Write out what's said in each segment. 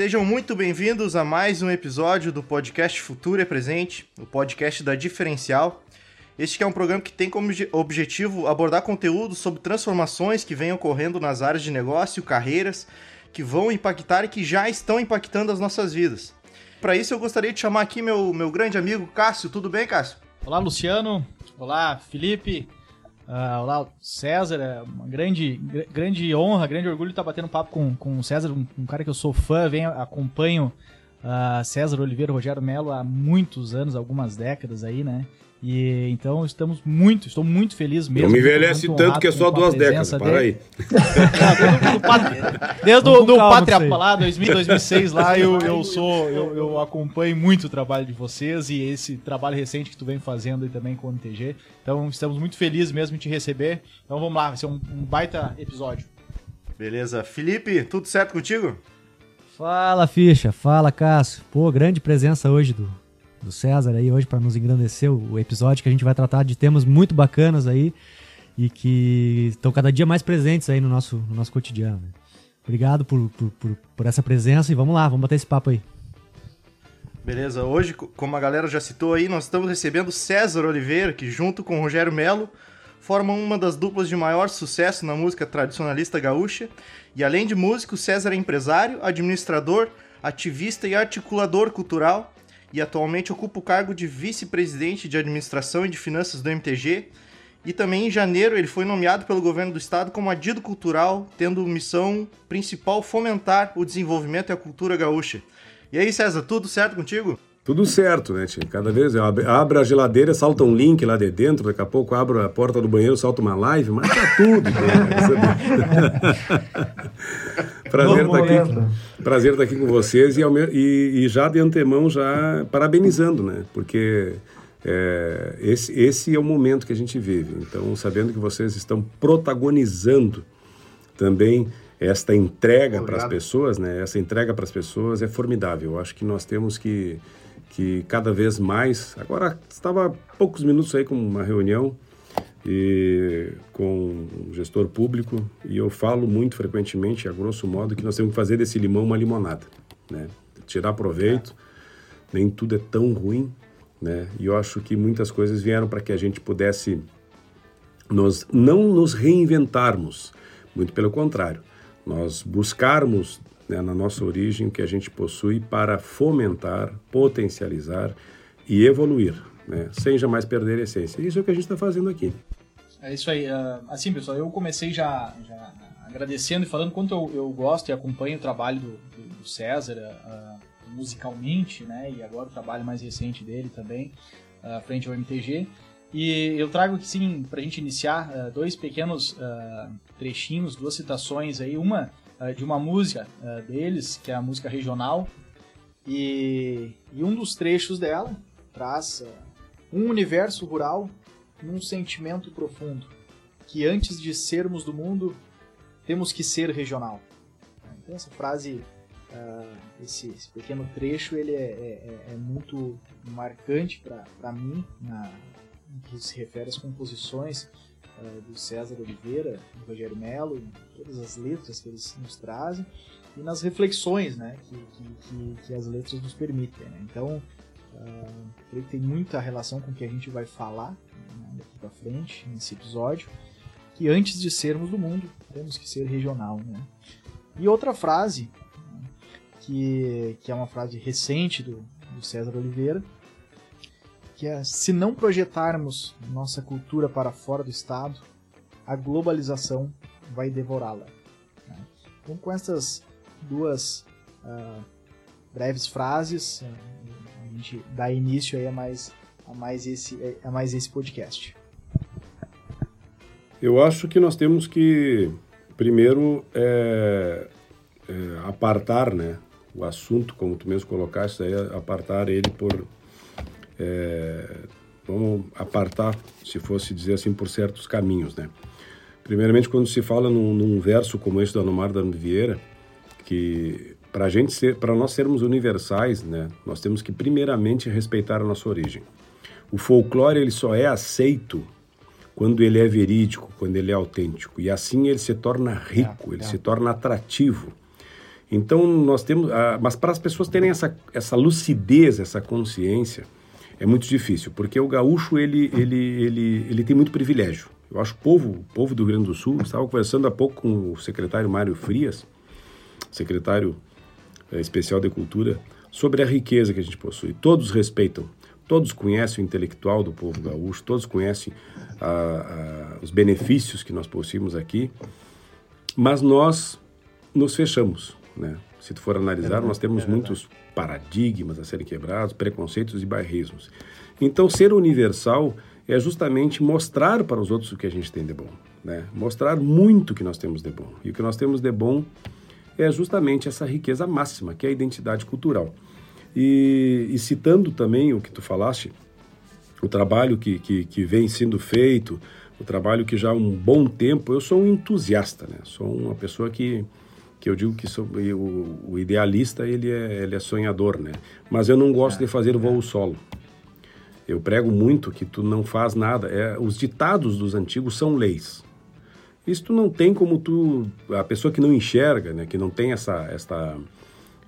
Sejam muito bem-vindos a mais um episódio do podcast Futuro é Presente, o podcast da Diferencial. Este é um programa que tem como objetivo abordar conteúdo sobre transformações que vêm ocorrendo nas áreas de negócio, carreiras, que vão impactar e que já estão impactando as nossas vidas. Para isso, eu gostaria de chamar aqui meu, meu grande amigo Cássio. Tudo bem, Cássio? Olá, Luciano. Olá, Felipe. Uh, olá, César. É uma grande, grande honra, grande orgulho estar batendo papo com, com o César, um, um cara que eu sou fã, venho, acompanho uh, César Oliveira Rogério Melo há muitos anos, algumas décadas aí, né? E então estamos muito, estou muito feliz mesmo. Não me envelhece tanto que é só duas décadas, para aí. desde o do, Pátria lá, 2000, 2006, lá eu, eu sou, eu, eu, acompanho muito o trabalho de vocês e esse trabalho recente que tu vem fazendo aí também com o MTG. Então estamos muito felizes mesmo de te receber. Então vamos lá, vai ser um, um baita episódio. Beleza. Felipe, tudo certo contigo? Fala, Ficha. Fala, Cássio. Pô, grande presença hoje do, do César aí hoje para nos engrandecer o episódio que a gente vai tratar de temas muito bacanas aí e que estão cada dia mais presentes aí no nosso, no nosso cotidiano. Obrigado por, por, por, por essa presença e vamos lá, vamos bater esse papo aí. Beleza, hoje, como a galera já citou aí, nós estamos recebendo César Oliveira, que junto com Rogério Melo formam uma das duplas de maior sucesso na música tradicionalista gaúcha. E além de músico, César é empresário, administrador, ativista e articulador cultural, e atualmente ocupa o cargo de vice-presidente de administração e de finanças do MTG. E também em janeiro ele foi nomeado pelo governo do estado como adido cultural, tendo missão principal fomentar o desenvolvimento e a cultura gaúcha. E aí, César, tudo certo contigo? Tudo certo, né, tio? Cada vez eu abro a geladeira, salta um link lá de dentro, daqui a pouco abro a porta do banheiro, salta uma live, mas tá tudo. Prazer estar tá aqui, prazer estar tá aqui com vocês e, e, e, já de antemão já parabenizando, né? Porque é, esse, esse é o momento que a gente vive. Então, sabendo que vocês estão protagonizando também esta entrega para as pessoas, né? Essa entrega para as pessoas é formidável. Eu acho que nós temos que que cada vez mais. Agora estava há poucos minutos aí com uma reunião e com um gestor público e eu falo muito frequentemente, a grosso modo, que nós temos que fazer desse limão uma limonada, né? Tirar proveito, nem tudo é tão ruim, né? E eu acho que muitas coisas vieram para que a gente pudesse nós não nos reinventarmos, muito pelo contrário, nós buscarmos né, na nossa origem o que a gente possui para fomentar, potencializar e evoluir, né, sem jamais perder a essência. Isso é o que a gente está fazendo aqui. É isso aí. Uh, assim, pessoal, eu comecei já, já agradecendo e falando quanto eu, eu, gosto e acompanho o trabalho do, do, do César uh, musicalmente, né? E agora o trabalho mais recente dele também, uh, frente ao MTG. E eu trago aqui, sim, para a gente iniciar, uh, dois pequenos trechinhos, duas citações aí. Uma de uma música deles, que é a música regional. E, e um dos trechos dela traz um universo rural num sentimento profundo, que antes de sermos do mundo, temos que ser regional. Então essa frase, uh, esse, esse, pequeno trecho, ele é, é, é, é muito marcante para mim, na, no que se refere às composições uh, do César Oliveira, do Rogério Melo, todas as letras que eles nos trazem, e nas reflexões né, que, que, que, que as letras nos permitem. Né? Então, uh, que tem muita relação com o que a gente vai falar daqui para frente, nesse episódio, que antes de sermos do mundo, temos que ser regional. Né? E outra frase, né, que, que é uma frase recente do, do César Oliveira, que é: se não projetarmos nossa cultura para fora do Estado, a globalização vai devorá-la. Né? Então, com essas duas uh, breves frases, a gente dá início aí a mais a mais esse, a mais esse podcast? Eu acho que nós temos que, primeiro, é, é, apartar né, o assunto, como tu mesmo colocaste, aí, apartar ele por. É, vamos apartar, se fosse dizer assim, por certos caminhos. Né? Primeiramente, quando se fala num, num verso como esse do Anomar da Vieira, que para gente ser, para nós sermos universais, né, nós temos que primeiramente respeitar a nossa origem. O folclore ele só é aceito quando ele é verídico, quando ele é autêntico. E assim ele se torna rico, é, ele é. se torna atrativo. Então nós temos, ah, mas para as pessoas terem essa, essa lucidez, essa consciência, é muito difícil, porque o gaúcho ele, ele, ele, ele tem muito privilégio. Eu acho que o povo, o povo do Rio Grande do Sul, estava conversando há pouco com o secretário Mário Frias, secretário especial de cultura, sobre a riqueza que a gente possui. Todos respeitam, todos conhecem o intelectual do povo gaúcho, todos conhecem ah, ah, os benefícios que nós possuímos aqui, mas nós nos fechamos, né? Se tu for analisar, é nós temos é muitos paradigmas a serem quebrados, preconceitos e bairrismos. Então, ser universal é justamente mostrar para os outros o que a gente tem de bom, né? Mostrar muito o que nós temos de bom. E o que nós temos de bom é justamente essa riqueza máxima, que é a identidade cultural. E, e citando também o que tu falaste, o trabalho que, que, que, vem sendo feito, o trabalho que já há um bom tempo, eu sou um entusiasta, né? Sou uma pessoa que que eu digo que sou, o, o, idealista ele é, ele é sonhador, né? Mas eu não gosto é, de fazer voo solo. Eu prego muito que tu não faz nada. É, os ditados dos antigos são leis. Isso tu não tem como tu a pessoa que não enxerga, né? Que não tem essa esta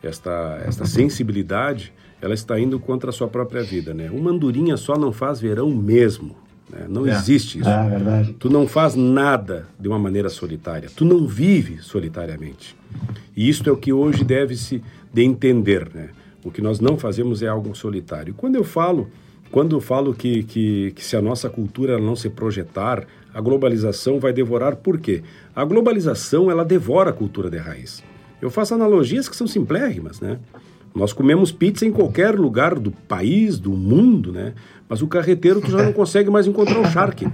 esta esta sensibilidade, ela está indo contra a sua própria vida, né? Uma andorinha só não faz verão mesmo. Né? Não é. existe isso. É verdade. Tu não faz nada de uma maneira solitária. Tu não vive solitariamente. E isto é o que hoje deve-se de entender, né? O que nós não fazemos é algo solitário. Quando eu falo, quando eu falo que, que, que se a nossa cultura não se projetar, a globalização vai devorar por quê? A globalização, ela devora a cultura de raiz. Eu faço analogias que são simplérrimas, né? Nós comemos pizza em qualquer lugar do país, do mundo, né? Mas o carreteiro tu já não consegue mais encontrar o charque,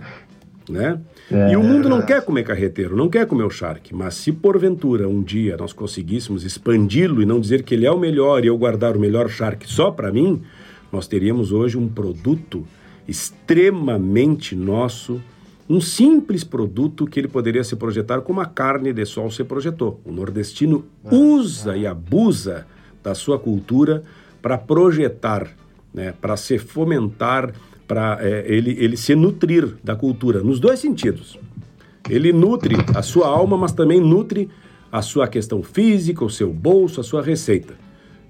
né? É, e o mundo não quer comer carreteiro, não quer comer o charque. Mas se porventura um dia nós conseguíssemos expandi-lo e não dizer que ele é o melhor e eu guardar o melhor charque só para mim, nós teríamos hoje um produto extremamente nosso, um simples produto que ele poderia se projetar como a carne de sol se projetou. O nordestino ah, usa e abusa da sua cultura para projetar, né, para se fomentar, para é, ele, ele se nutrir da cultura, nos dois sentidos. Ele nutre a sua alma, mas também nutre a sua questão física, o seu bolso, a sua receita.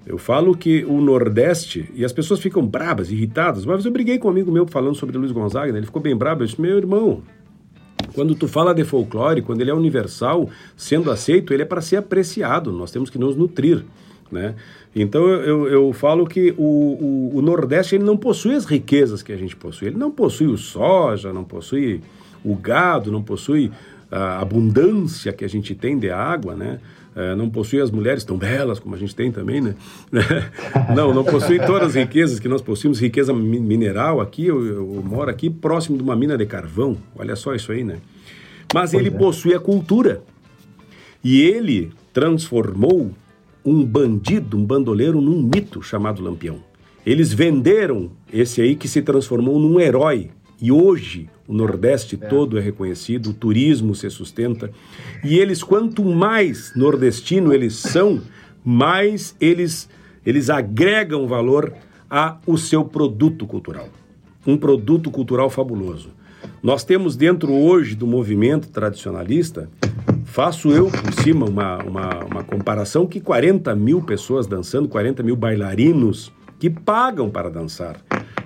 Eu falo que o Nordeste, e as pessoas ficam brabas, irritadas, mas eu briguei com um amigo meu falando sobre Luiz Gonzaga, né? ele ficou bem brabo, eu disse, meu irmão, quando tu fala de folclore, quando ele é universal, sendo aceito, ele é para ser apreciado, nós temos que nos nutrir. Né? Então eu, eu falo que o, o, o, Nordeste ele não possui as riquezas que a gente possui. Ele não possui o soja, não possui o gado, não possui a abundância que a gente tem de água, né? É, não possui as mulheres tão belas como a gente tem também, né? não, não possui todas as riquezas que nós possuímos, riqueza mineral aqui, eu, eu, moro aqui próximo de uma mina de carvão, olha só isso aí, né? Mas pois ele é. possui a cultura. E ele transformou um bandido, um bandoleiro, num mito chamado Lampião. Eles venderam esse aí que se transformou num herói. E hoje o Nordeste é. todo é reconhecido, o turismo se sustenta. E eles, quanto mais nordestino eles são, mais eles, eles agregam valor ao seu produto cultural. Um produto cultural fabuloso. Nós temos dentro hoje do movimento tradicionalista Faço eu por cima uma, uma, uma comparação que 40 mil pessoas dançando, 40 mil bailarinos que pagam para dançar.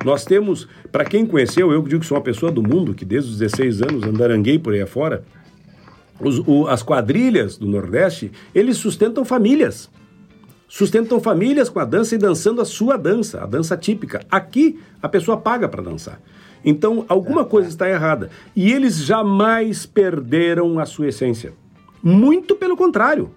Nós temos, para quem conheceu, eu digo que sou uma pessoa do mundo, que desde os 16 anos andaranguei por aí afora, os, o, as quadrilhas do Nordeste, eles sustentam famílias. Sustentam famílias com a dança e dançando a sua dança, a dança típica. Aqui, a pessoa paga para dançar. Então, alguma coisa está errada. E eles jamais perderam a sua essência. Muito pelo contrário.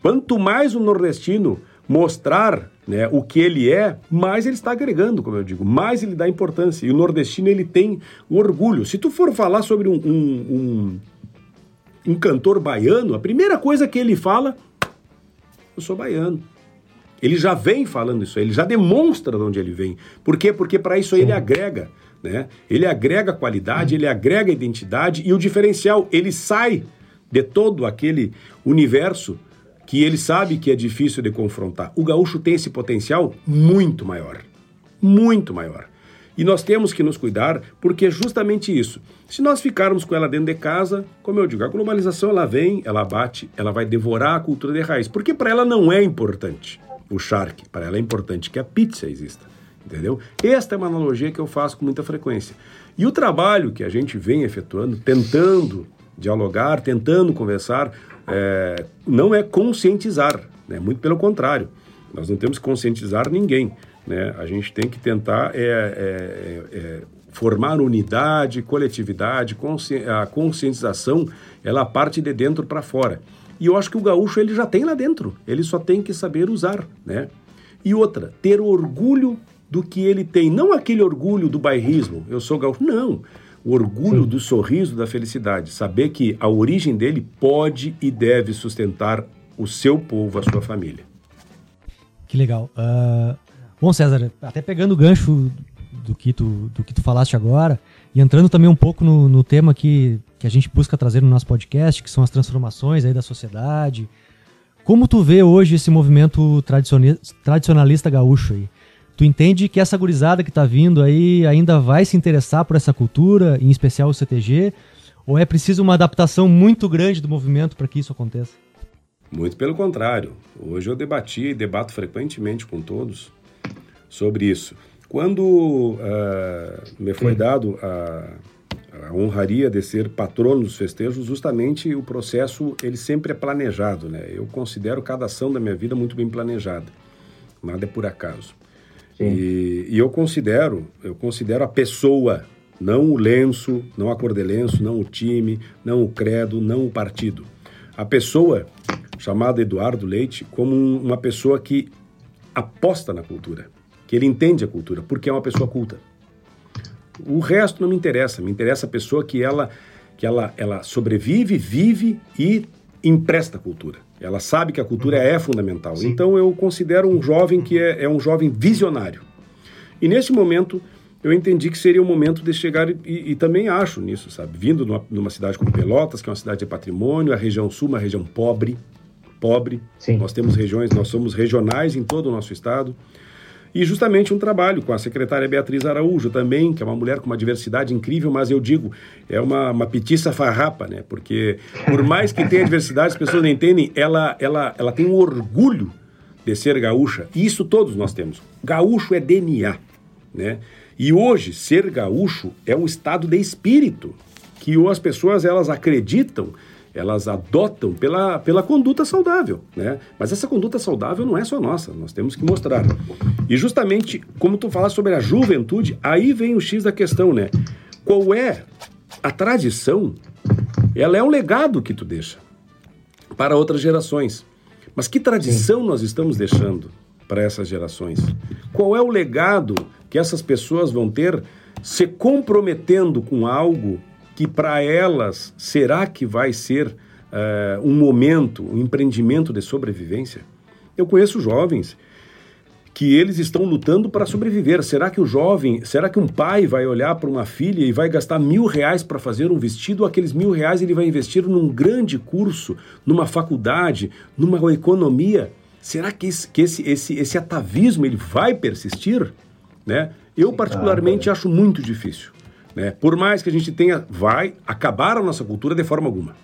Quanto mais o nordestino mostrar né, o que ele é, mais ele está agregando, como eu digo, mais ele dá importância. E o nordestino ele tem orgulho. Se tu for falar sobre um, um, um, um cantor baiano, a primeira coisa que ele fala, eu sou baiano. Ele já vem falando isso, ele já demonstra de onde ele vem. Por quê? Porque para isso ele agrega. Né? Ele agrega qualidade, ele agrega identidade e o diferencial, ele sai de todo aquele universo que ele sabe que é difícil de confrontar. O gaúcho tem esse potencial muito maior. Muito maior. E nós temos que nos cuidar, porque é justamente isso. Se nós ficarmos com ela dentro de casa, como eu digo, a globalização ela vem, ela bate, ela vai devorar a cultura de raiz, porque para ela não é importante o charque, para ela é importante que a pizza exista, entendeu? Esta é uma analogia que eu faço com muita frequência. E o trabalho que a gente vem efetuando, tentando dialogar, tentando conversar, é, não é conscientizar, né? muito pelo contrário. Nós não temos que conscientizar ninguém. Né? A gente tem que tentar é, é, é, formar unidade, coletividade, consci... a conscientização, ela parte de dentro para fora. E eu acho que o gaúcho ele já tem lá dentro, ele só tem que saber usar, né? E outra, ter orgulho do que ele tem, não aquele orgulho do bairrismo, eu sou gaúcho, não. O orgulho Sim. do sorriso, da felicidade, saber que a origem dele pode e deve sustentar o seu povo, a sua família. Que legal. Uh, bom, César, até pegando o gancho do que tu, do que tu falaste agora, e entrando também um pouco no, no tema que, que a gente busca trazer no nosso podcast, que são as transformações aí da sociedade. Como tu vê hoje esse movimento tradicionalista gaúcho aí? Tu entende que essa gurizada que está vindo aí ainda vai se interessar por essa cultura, em especial o CTG? Ou é preciso uma adaptação muito grande do movimento para que isso aconteça? Muito pelo contrário. Hoje eu debati e debato frequentemente com todos sobre isso. Quando uh, me foi dado a, a, honraria de ser patrono dos festejos, justamente o processo ele sempre é planejado, né? Eu considero cada ação da minha vida muito bem planejada. Nada é por acaso. E, e, eu considero, eu considero a pessoa, não o lenço, não a cor de lenço, não o time, não o credo, não o partido. A pessoa chamada Eduardo Leite como um, uma pessoa que aposta na cultura que ele entende a cultura, porque é uma pessoa culta. O resto não me interessa, me interessa a pessoa que ela que ela, ela sobrevive, vive e empresta cultura. Ela sabe que a cultura é fundamental. Sim. Então eu considero um jovem que é, é, um jovem visionário. E nesse momento eu entendi que seria o momento de chegar e, e, e também acho nisso, sabe? Vindo numa, numa, cidade como Pelotas, que é uma cidade de patrimônio, a região sul, uma região pobre, pobre. Sim. Nós temos regiões, nós somos regionais em todo o nosso estado. E justamente um trabalho com a secretária Beatriz Araújo também, que é uma mulher com uma diversidade incrível, mas eu digo, é uma, uma petiça farrapa, né? Porque por mais que tenha diversidade, as pessoas não entendem, ela, ela, ela tem um orgulho de ser gaúcha. E isso todos nós temos. Gaúcho é DNA, né? E hoje, ser gaúcho é um estado de espírito, que as pessoas elas acreditam elas adotam pela, pela conduta saudável, né? Mas essa conduta saudável não é só nossa, nós temos que mostrar. E justamente, como tu falas sobre a juventude, aí vem o X da questão, né? Qual é a tradição? Ela é um legado que tu deixa para outras gerações. Mas que tradição Sim. nós estamos deixando para essas gerações? Qual é o legado que essas pessoas vão ter se comprometendo com algo que para elas será que vai ser uh, um momento, um empreendimento de sobrevivência? Eu conheço jovens que eles estão lutando para sobreviver. Será que o jovem, será que um pai vai olhar para uma filha e vai gastar mil reais para fazer um vestido? Aqueles mil reais ele vai investir num grande curso, numa faculdade, numa economia? Será que esse, que esse, esse, esse atavismo ele vai persistir? Né? Eu particularmente acho muito difícil. Né? Por mais que a gente tenha, vai acabar a nossa cultura de forma alguma.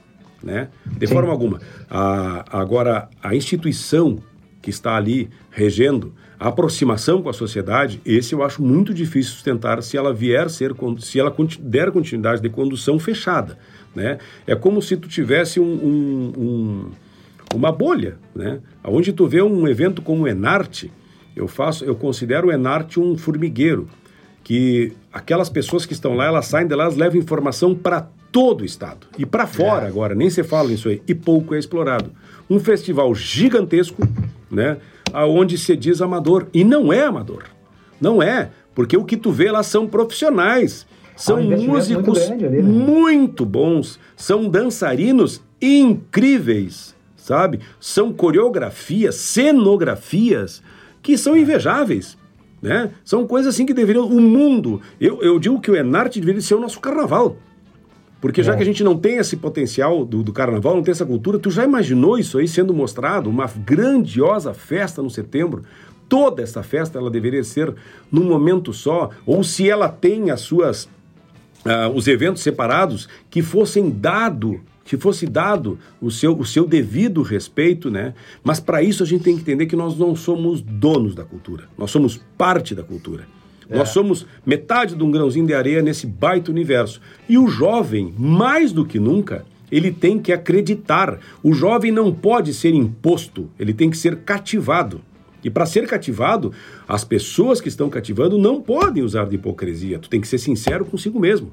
Né? De Sim. forma alguma. A, agora, a instituição que está ali regendo a aproximação com a sociedade, esse eu acho muito difícil sustentar se ela vier ser, se ela der continuidade de condução fechada. Né? É como se tu tivesse um, um, um, uma bolha, né? Onde tu vê um evento como o Enarte, eu faço, eu considero o Enarte um formigueiro que aquelas pessoas que estão lá, elas saem de lá, elas levam informação para todo o estado. E para fora é. agora, nem se fala nisso aí, e pouco é explorado. Um festival gigantesco, né, aonde se diz amador, e não é amador. Não é, porque o que tu vê lá são profissionais, são ah, músicos muito, ali, né? muito bons, são dançarinos incríveis, sabe? São coreografias, cenografias que são invejáveis. Né? São coisas assim que deveriam. O mundo. Eu, eu digo que o Enarte deveria ser o nosso carnaval. Porque já é. que a gente não tem esse potencial do, do, carnaval, não tem essa cultura, tu já imaginou isso aí sendo mostrado? Uma grandiosa festa no setembro, toda essa festa ela deveria ser num momento só, ou se ela tem as suas uh, os eventos separados que fossem dado que fosse dado o seu, o seu devido respeito, né? Mas para isso a gente tem que entender que nós não somos donos da cultura, nós somos parte da cultura. É. Nós somos metade de um grãozinho de areia nesse baita universo. E o jovem, mais do que nunca, ele tem que acreditar. O jovem não pode ser imposto, ele tem que ser cativado. E para ser cativado, as pessoas que estão cativando não podem usar de hipocrisia. Tu tem que ser sincero consigo mesmo.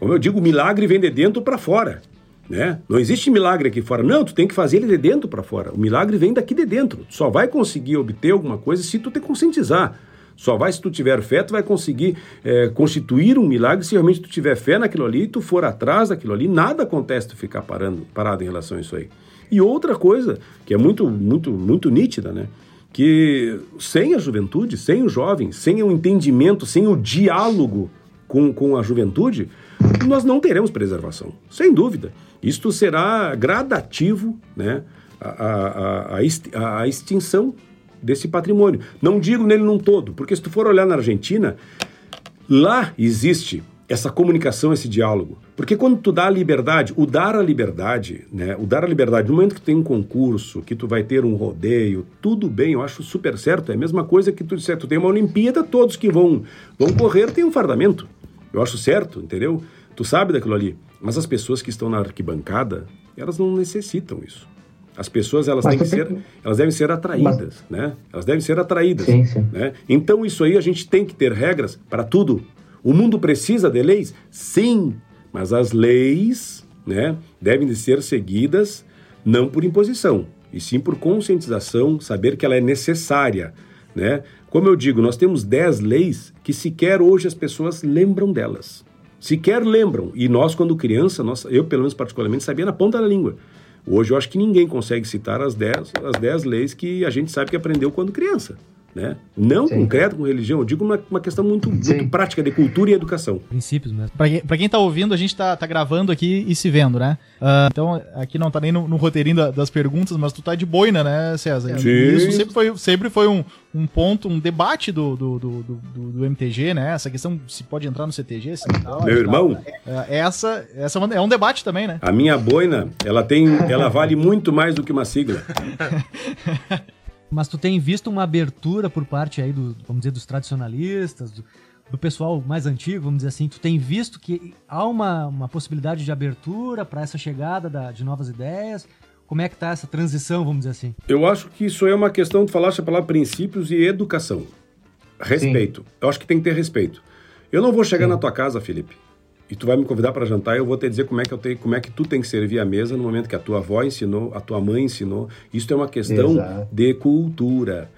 Como eu digo, o milagre vem de dentro para fora. Né? Não existe milagre aqui fora. Não, tu tem que fazer ele de dentro para fora. O milagre vem daqui de dentro. Tu só vai conseguir obter alguma coisa se tu te conscientizar. Só vai se tu tiver fé, tu vai conseguir é, constituir um milagre se realmente tu tiver fé naquilo ali, tu for atrás daquilo ali, nada acontece tu ficar parando, parado em relação a isso aí. E outra coisa que é muito, muito, muito nítida, né? Que sem a juventude, sem o jovem, sem o entendimento, sem o diálogo com, com a juventude, nós não teremos preservação, sem dúvida. Isto será gradativo, né? A, a, a, a extinção desse patrimônio. Não digo nele num todo, porque se tu for olhar na Argentina, lá existe essa comunicação, esse diálogo. Porque quando tu dá a liberdade, o dar a liberdade, né? O dar a liberdade, no momento que tem um concurso, que tu vai ter um rodeio, tudo bem, eu acho super certo. É a mesma coisa que tu disser, tu tem uma Olimpíada, todos que vão, vão correr têm um fardamento. Eu acho certo, entendeu? Tu sabe daquilo ali. Mas as pessoas que estão na arquibancada, elas não necessitam isso. As pessoas elas têm que ser, elas devem ser atraídas, Mas... né? Elas devem ser atraídas, sim, sim. né? Então isso aí a gente tem que ter regras para tudo. O mundo precisa de leis, sim, mas as leis, né, devem de ser seguidas não por imposição, e sim por conscientização, saber que ela é necessária, né? Como eu digo, nós temos 10 leis que sequer hoje as pessoas lembram delas. Sequer lembram. E nós, quando criança, nós, eu pelo menos particularmente, sabia na ponta da língua. Hoje eu acho que ninguém consegue citar as 10 as dez leis que a gente sabe que aprendeu quando criança. Né? Não Sim. concreto com religião, eu digo uma, uma questão muito, muito, prática de cultura e educação. Princípios mesmo. Pra, quem, pra quem tá ouvindo, a gente tá, tá gravando aqui e se vendo, né? Uh, então, aqui não tá nem no, no roteirinho da, das perguntas, mas tu tá de boina, né, César? Sim. Isso sempre foi, sempre foi um, um ponto, um debate do, do, do, do, do MTG, né? Essa questão se pode entrar no CTG, se não, Meu irmão? É, essa essa é, é um debate também, né? A minha boina, ela tem, ela vale muito mais do que uma sigla. Mas tu tem visto uma abertura por parte aí do, vamos dizer, dos tradicionalistas, do, do pessoal mais antigo, vamos dizer assim, tu tem visto que há uma, uma possibilidade de abertura para essa chegada da, de novas ideias? Como é que está essa transição, vamos dizer assim? Eu acho que isso é uma questão, tu falaste a palavra princípios e educação. Respeito. Sim. Eu acho que tem que ter respeito. Eu não vou chegar Sim. na tua casa, Felipe, e tu vai me convidar para jantar e eu vou te dizer como é que eu tenho, como é que tu tem que servir a mesa no momento que a tua avó ensinou, a tua mãe ensinou. Isso é uma questão Exato. de cultura.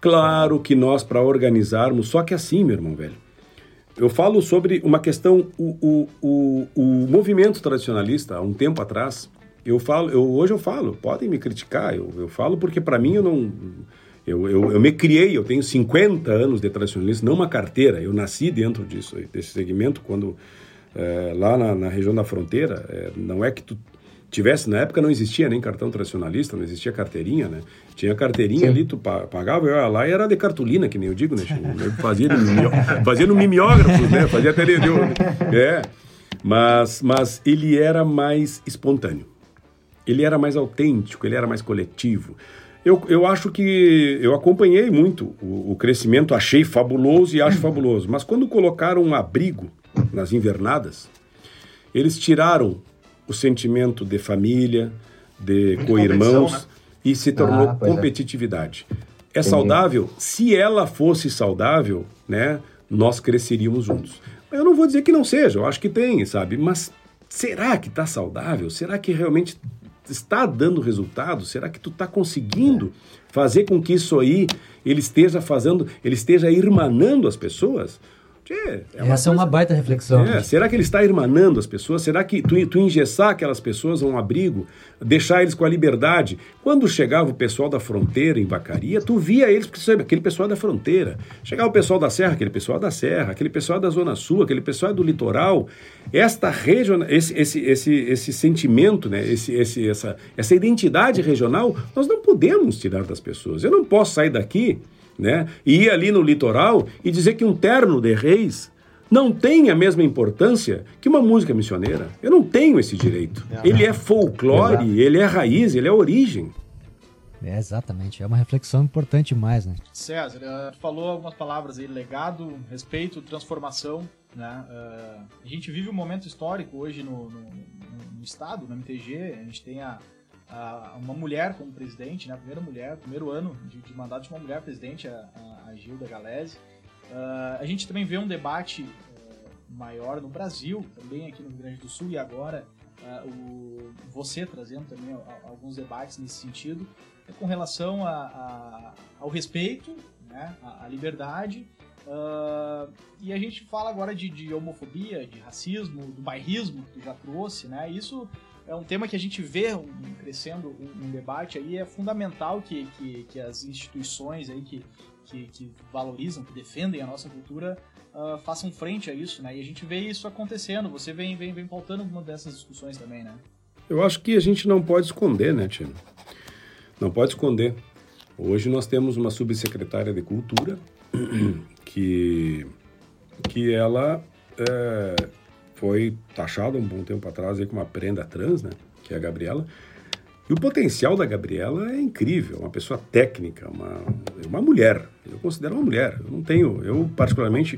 Claro que nós para organizarmos, só que assim, meu irmão velho. Eu falo sobre uma questão, o, o, o, o movimento tradicionalista, há um tempo atrás, eu falo, eu, hoje eu falo, podem me criticar, eu, eu falo porque para mim eu não. Eu, eu, eu, me criei, eu tenho 50 anos de tradicionalista, não uma carteira, eu nasci dentro disso, desse segmento, quando é, lá na, na, região da fronteira, é, não é que tu tivesse, na época não existia nem cartão tradicionalista, não existia carteirinha, né? Tinha carteirinha Sim. ali, tu pagava, eu ia lá e era de cartolina, que nem eu digo, né? Eu fazia, no, fazia no mimeógrafo, né? Fazia até... De, é, mas, mas ele era mais espontâneo. Ele era mais autêntico, ele era mais coletivo. Eu, eu acho que eu acompanhei muito o, o crescimento, achei fabuloso e acho fabuloso. Mas quando colocaram um abrigo nas invernadas, eles tiraram o sentimento de família, de co-irmãos né? e se tornou ah, é. competitividade. É. é saudável? Se ela fosse saudável, né, nós cresceríamos juntos. Eu não vou dizer que não seja, eu acho que tem, sabe? Mas será que está saudável? Será que realmente está dando resultado? Será que tu está conseguindo fazer com que isso aí ele esteja fazendo, ele esteja irmanando as pessoas? É Essa coisa... é uma baita reflexão. É, será que ele está irmanando as pessoas? Será que tu, tu engessar aquelas pessoas a um abrigo, deixar eles com a liberdade? Quando chegava o pessoal da fronteira em Vacaria, tu via eles, porque sabe, aquele pessoal da fronteira. Chegava o pessoal da Serra, aquele pessoal da Serra, aquele pessoal da Zona Sul, aquele pessoal do litoral. Esta região, esse, esse, esse, esse sentimento, né? esse, esse, essa, essa identidade regional, nós não podemos tirar das pessoas. Eu não posso sair daqui né? E ir ali no litoral e dizer que um terno de reis não tem a mesma importância que uma música missioneira. Eu não tenho esse direito. É, ele é folclore, Exato. ele é raiz, ele é origem. É, exatamente. É uma reflexão importante demais, né? César, uh, falou algumas palavras aí, legado, respeito, transformação, né? Uh, a gente vive um momento histórico hoje no, no, no, Estado, no MTG, a gente tem a, a, uma mulher como presidente, né? A primeira mulher, primeiro ano de, de mandato de uma mulher presidente, a, a Gilda Galese. Uh, a gente também vê um debate uh, maior no Brasil, também aqui no Rio Grande do Sul, e agora uh, o, você trazendo também alguns debates nesse sentido, é com relação a, ao respeito, né, à, liberdade. e a gente fala agora de, de, homofobia, de racismo, do bairrismo que já trouxe, né? Isso é um tema que a gente vê um, crescendo um, um, debate aí, é fundamental que, que, que as instituições aí que, que, que valorizam, que defendem a nossa cultura, uh, façam frente a isso, né? E a gente vê isso acontecendo. Você vem, vem, vem pautando alguma dessas discussões também, né? Eu acho que a gente não pode esconder, né, Tino? Não pode esconder. Hoje nós temos uma subsecretária de Cultura que, que ela é, foi taxada um bom tempo atrás aí, com uma prenda trans, né? Que é a Gabriela. E o potencial da Gabriela é incrível, uma pessoa técnica, uma, uma mulher. Eu considero uma mulher. Eu não tenho, eu particularmente,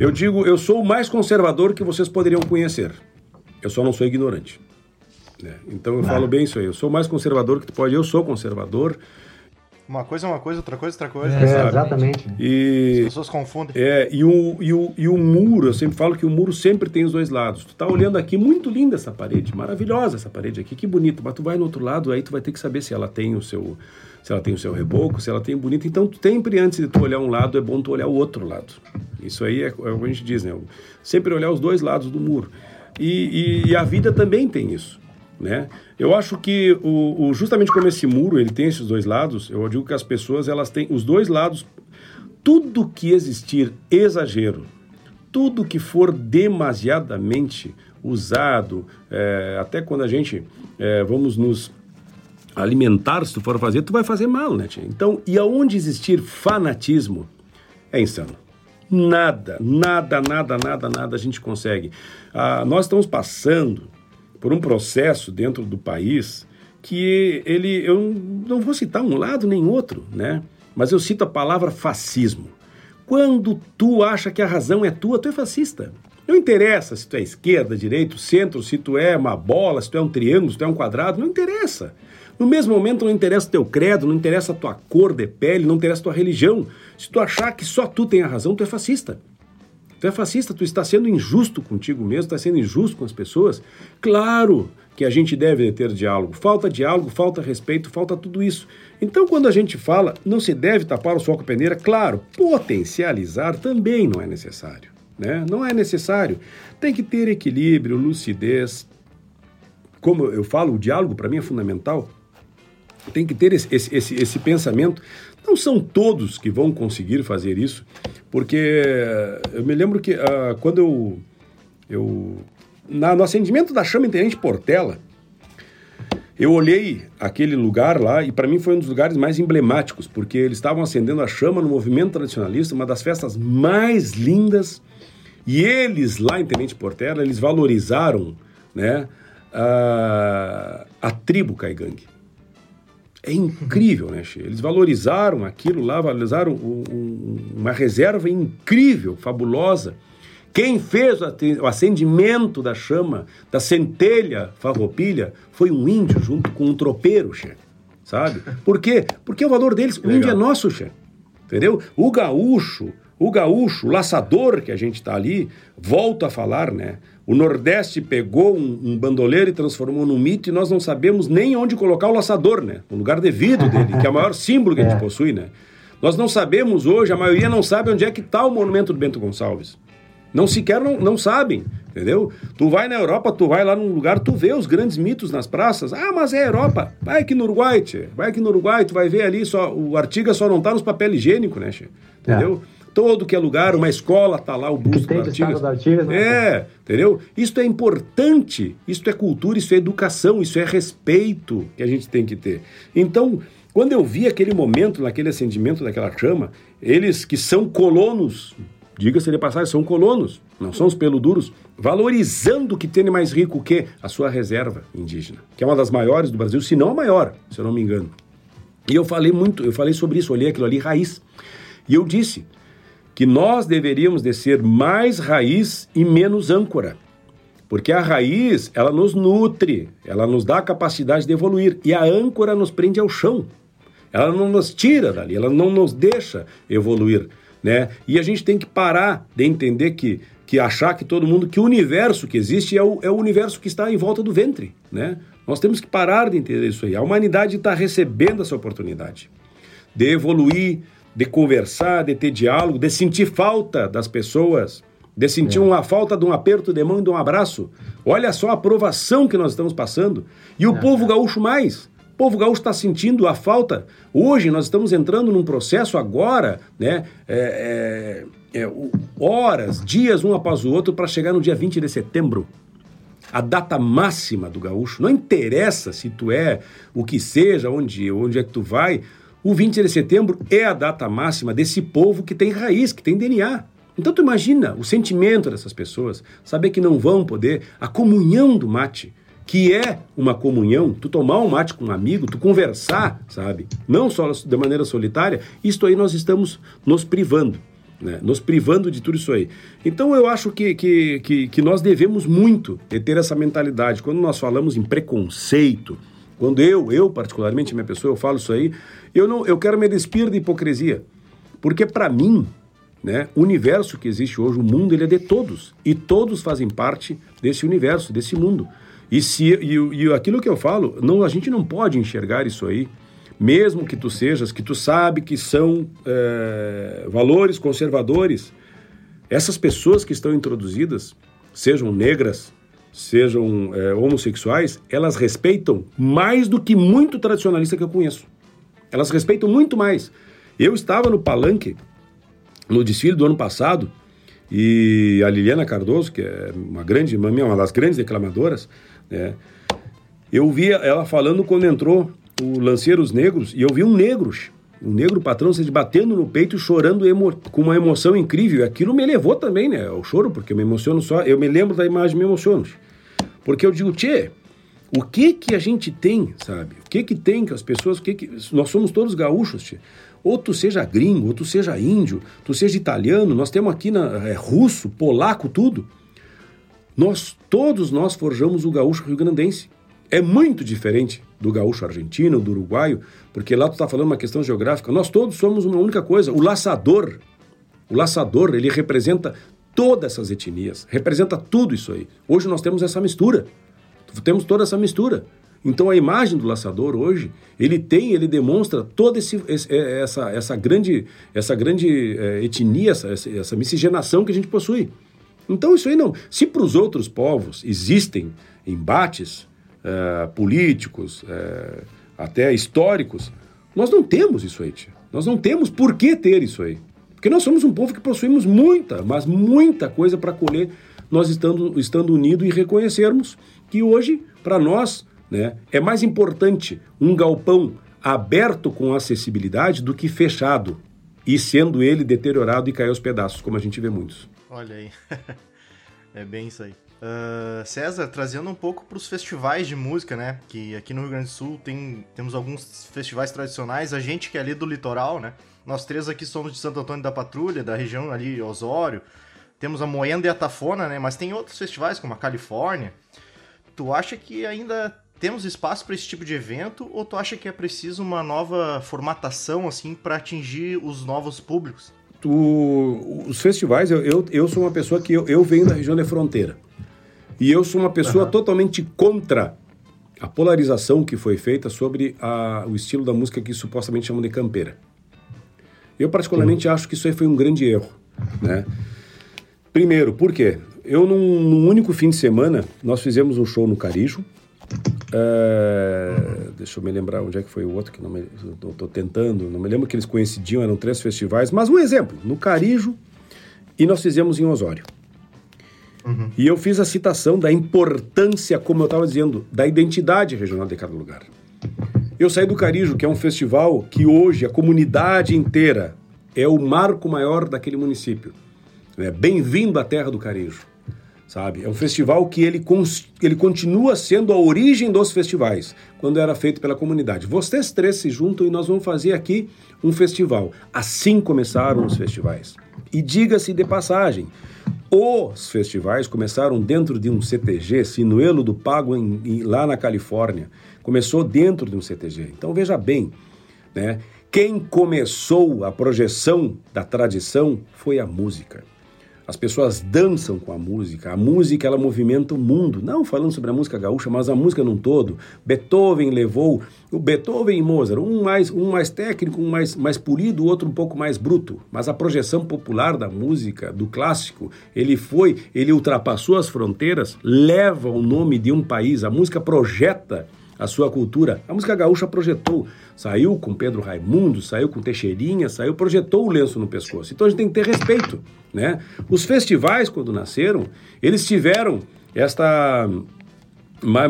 eu digo, eu sou o mais conservador que vocês poderiam conhecer. Eu só não sou ignorante. Né? Então eu falo bem isso aí. Eu sou o mais conservador que tu pode. Eu sou conservador. Uma coisa é uma coisa, outra coisa é outra coisa. É, exatamente. E, As pessoas confundem. É, e o, e, o, e o muro, eu sempre falo que o muro sempre tem os dois lados. Tu tá olhando aqui, muito linda essa parede, maravilhosa essa parede aqui, que bonita. Mas tu vai no outro lado, aí tu vai ter que saber se ela tem o seu se ela tem o seu reboco, se ela tem bonito. Então, sempre antes de tu olhar um lado, é bom tu olhar o outro lado. Isso aí é, é o que a gente diz, né? Sempre olhar os dois lados do muro. E, e, e a vida também tem isso. Né? Eu acho que o, o, justamente como esse muro ele tem esses dois lados, eu digo que as pessoas elas têm os dois lados. Tudo que existir exagero, tudo que for demasiadamente usado, é, até quando a gente é, vamos nos alimentar, se tu for fazer, tu vai fazer mal, né? Tia? Então, e aonde existir fanatismo, é insano. Nada, nada, nada, nada, nada a gente consegue. Ah, nós estamos passando por um processo dentro do país que ele, eu não vou citar um lado nem outro, né? Mas eu cito a palavra fascismo. Quando tu acha que a razão é tua, tu é fascista. Não interessa se tu é esquerda, direita, centro, se tu é uma bola, se tu é um triângulo, se tu é um quadrado, não interessa. No mesmo momento não interessa teu credo, não interessa a tua cor de pele, não interessa a tua religião. Se tu achar que só tu tem a razão, tu é fascista. Tu é fascista, tu está sendo injusto contigo mesmo, está sendo injusto com as pessoas. Claro que a gente deve ter diálogo. Falta diálogo, falta respeito, falta tudo isso. Então, quando a gente fala, não se deve tapar o sol com a peneira, claro, potencializar também não é necessário. Né? Não é necessário. Tem que ter equilíbrio, lucidez. Como eu falo, o diálogo para mim é fundamental. Tem que ter esse, esse, esse, pensamento. Não são todos que vão conseguir fazer isso, porque eu me lembro que uh, quando eu, eu na, no acendimento da chama Intendente Portela, eu olhei aquele lugar lá e para mim foi um dos lugares mais emblemáticos, porque eles estavam acendendo a chama no movimento tradicionalista, uma das festas mais lindas. E eles lá em Tenente Portela, eles valorizaram né, a, a tribo Caigangue. É incrível, né, Che? Eles valorizaram aquilo lá, valorizaram um, um, uma reserva incrível, fabulosa. Quem fez o acendimento da chama, da centelha farroupilha, foi um índio junto com um tropeiro, Che. Sabe? Por quê? Porque o valor deles, o índio é nosso, Che. Entendeu? O gaúcho, o gaúcho, o laçador que a gente está ali, volta a falar, né? O Nordeste pegou um, um, bandoleiro e transformou num mito e nós não sabemos nem onde colocar o laçador, né? O lugar devido dele, que é o maior símbolo que a gente é. possui, né? Nós não sabemos hoje, a maioria não sabe onde é que está o monumento do Bento Gonçalves. Não sequer não, não sabem, entendeu? Tu vai na Europa, tu vai lá num lugar, tu vê os grandes mitos nas praças. Ah, mas é Europa. Vai aqui no Uruguai, tchê. Vai aqui no Uruguai, tu vai ver ali, só o Artiga só não tá nos papel higiênico, né, tchê? Entendeu? É todo que é lugar, uma escola, tá lá o busto do Artigas. Artigas né? É, entendeu? Isso é importante, isso é cultura, isso é educação, isso é respeito que a gente tem que ter. Então, quando eu vi aquele momento, naquele acendimento daquela chama, eles que são colonos, diga-se de passagem, são colonos, não são os peluduros, valorizando o que tem mais rico que a sua reserva indígena, que é uma das maiores do Brasil, se não a maior, se eu não me engano. E eu falei muito, eu falei sobre isso, olhei aquilo ali raiz. E eu disse que nós deveríamos de ser mais raiz e menos âncora. Porque a raiz, ela nos nutre, ela nos dá a capacidade de evoluir. E a âncora nos prende ao chão. Ela não nos tira dali, ela não nos deixa evoluir. Né? E a gente tem que parar de entender que, que achar que todo mundo, que o universo que existe é o, é o universo que está em volta do ventre. Né? Nós temos que parar de entender isso aí. A humanidade está recebendo essa oportunidade de evoluir, de conversar, de ter diálogo, de sentir falta das pessoas de sentir é. uma falta de um aperto de mão e de um abraço. Olha só a aprovação que nós estamos passando. E o é. povo gaúcho mais. O povo gaúcho está sentindo a falta. Hoje nós estamos entrando num processo agora, né? É, é, é horas, dias um após o outro para chegar no dia 20 de setembro. A data máxima do gaúcho. Não interessa se tu é o que seja, onde, onde é que tu vai. O 20 de setembro é a data máxima desse povo que tem raiz, que tem DNA. Então tu imagina o sentimento dessas pessoas, saber que não vão poder, a comunhão do mate, que é uma comunhão, tu tomar um mate com um amigo, tu conversar, sabe? Não só de maneira solitária, isto aí nós estamos nos privando. Né? Nos privando de tudo isso aí. Então eu acho que, que, que, que nós devemos muito ter essa mentalidade. Quando nós falamos em preconceito, quando eu, eu particularmente, minha pessoa, eu falo isso aí, eu não, eu quero me despir de hipocrisia. Porque para mim, né? O universo que existe hoje, o mundo, ele é de todos. E todos fazem parte desse universo, desse mundo. E, se, e, e aquilo que eu falo, não, a gente não pode enxergar isso aí, mesmo que tu sejas, que tu sabe que são é, valores conservadores. Essas pessoas que estão introduzidas, sejam negras, sejam é, homossexuais, elas respeitam mais do que muito tradicionalista que eu conheço. Elas respeitam muito mais. Eu estava no palanque no desfile do ano passado, e a Liliana Cardoso, que é uma grande, uma das grandes declamadoras, né, eu vi ela falando quando entrou o Lanceiros Negros, e eu vi um negro, um negro patrão se batendo no peito, chorando com uma emoção incrível. Aquilo me levou também, né, ao choro, porque eu me emociono só, eu me lembro da imagem me emociono. Porque eu digo, tchê, o que que a gente tem, sabe? O que que tem que as pessoas, o que que... Nós somos todos gaúchos, tchê ou tu seja gringo, ou tu seja índio, tu seja italiano, nós temos aqui na, é, russo, polaco, tudo. Nós, todos nós forjamos o gaúcho rio-grandense. É muito diferente do gaúcho argentino, do uruguaio, porque lá tu está falando uma questão geográfica. Nós todos somos uma única coisa. O laçador, o laçador, ele representa todas essas etnias, representa tudo isso aí. Hoje nós temos essa mistura. Temos toda essa mistura. Então a imagem do laçador hoje, ele tem, ele demonstra toda esse, é, essa, essa grande, essa grande é, etnia, essa, essa miscigenação que a gente possui. Então isso aí não. Se para os outros povos existem embates é, políticos, é, até históricos, nós não temos isso aí. Tia. Nós não temos por que ter isso aí. Porque nós somos um povo que possuímos muita, mas muita coisa para colher, nós estando, estando unidos e reconhecermos que hoje, para nós, né? É mais importante um galpão aberto com acessibilidade do que fechado e sendo ele deteriorado e cair aos pedaços, como a gente vê muitos. Olha aí, é bem isso aí. Uh, César, trazendo um pouco para os festivais de música, né? Que aqui no Rio Grande do Sul tem, temos alguns festivais tradicionais. A gente que é ali do litoral, né? Nós três aqui somos de Santo Antônio da Patrulha, da região ali, Osório. Temos a Moenda e a Tafona, né? Mas tem outros festivais, como a Califórnia. Tu acha que ainda temos espaço para esse tipo de evento ou tu acha que é preciso uma nova formatação assim para atingir os novos públicos? Tu, os festivais, eu, eu, eu, sou uma pessoa que eu, eu venho da região da fronteira e eu sou uma pessoa uhum. totalmente contra a polarização que foi feita sobre a, o estilo da música que supostamente chamam de campeira. Eu particularmente uhum. acho que isso aí foi um grande erro, né? Primeiro, por quê? Eu, num, num único fim de semana, nós fizemos um show no Carijo, Uh, deixa eu me lembrar onde é que foi o outro que não me, tô, tentando, não me lembro que eles coincidiam, eram três festivais, mas um exemplo, no Carijo e nós fizemos em Osório. Uhum. E eu fiz a citação da importância, como eu estava dizendo, da identidade regional de cada lugar. Eu saí do Carijo, que é um festival que hoje a comunidade inteira é o marco maior daquele município. Né? Bem-vindo à Terra do Carejo sabe? É um festival que ele, ele continua sendo a origem dos festivais, quando era feito pela comunidade. Vocês três se juntam e nós vamos fazer aqui um festival. Assim começaram os festivais. E diga-se de passagem, os festivais começaram dentro de um CTG, Sinuelo do Pago, em, em, lá na Califórnia. Começou dentro de um CTG. Então veja bem, né? Quem começou a projeção da tradição foi a música. As pessoas dançam com a música. A música ela movimenta o mundo. Não falando sobre a música gaúcha, mas a música num todo. Beethoven levou o Beethoven e Mozart, um mais um mais técnico, um mais mais polido, o outro um pouco mais bruto. Mas a projeção popular da música, do clássico, ele foi, ele ultrapassou as fronteiras, leva o nome de um país. A música projeta a sua cultura. A música gaúcha projetou, saiu com Pedro Raimundo, saiu com Teixeirinha, saiu, projetou o lenço no pescoço. Então a gente tem que ter respeito, né? Os festivais, quando nasceram, eles tiveram esta uma,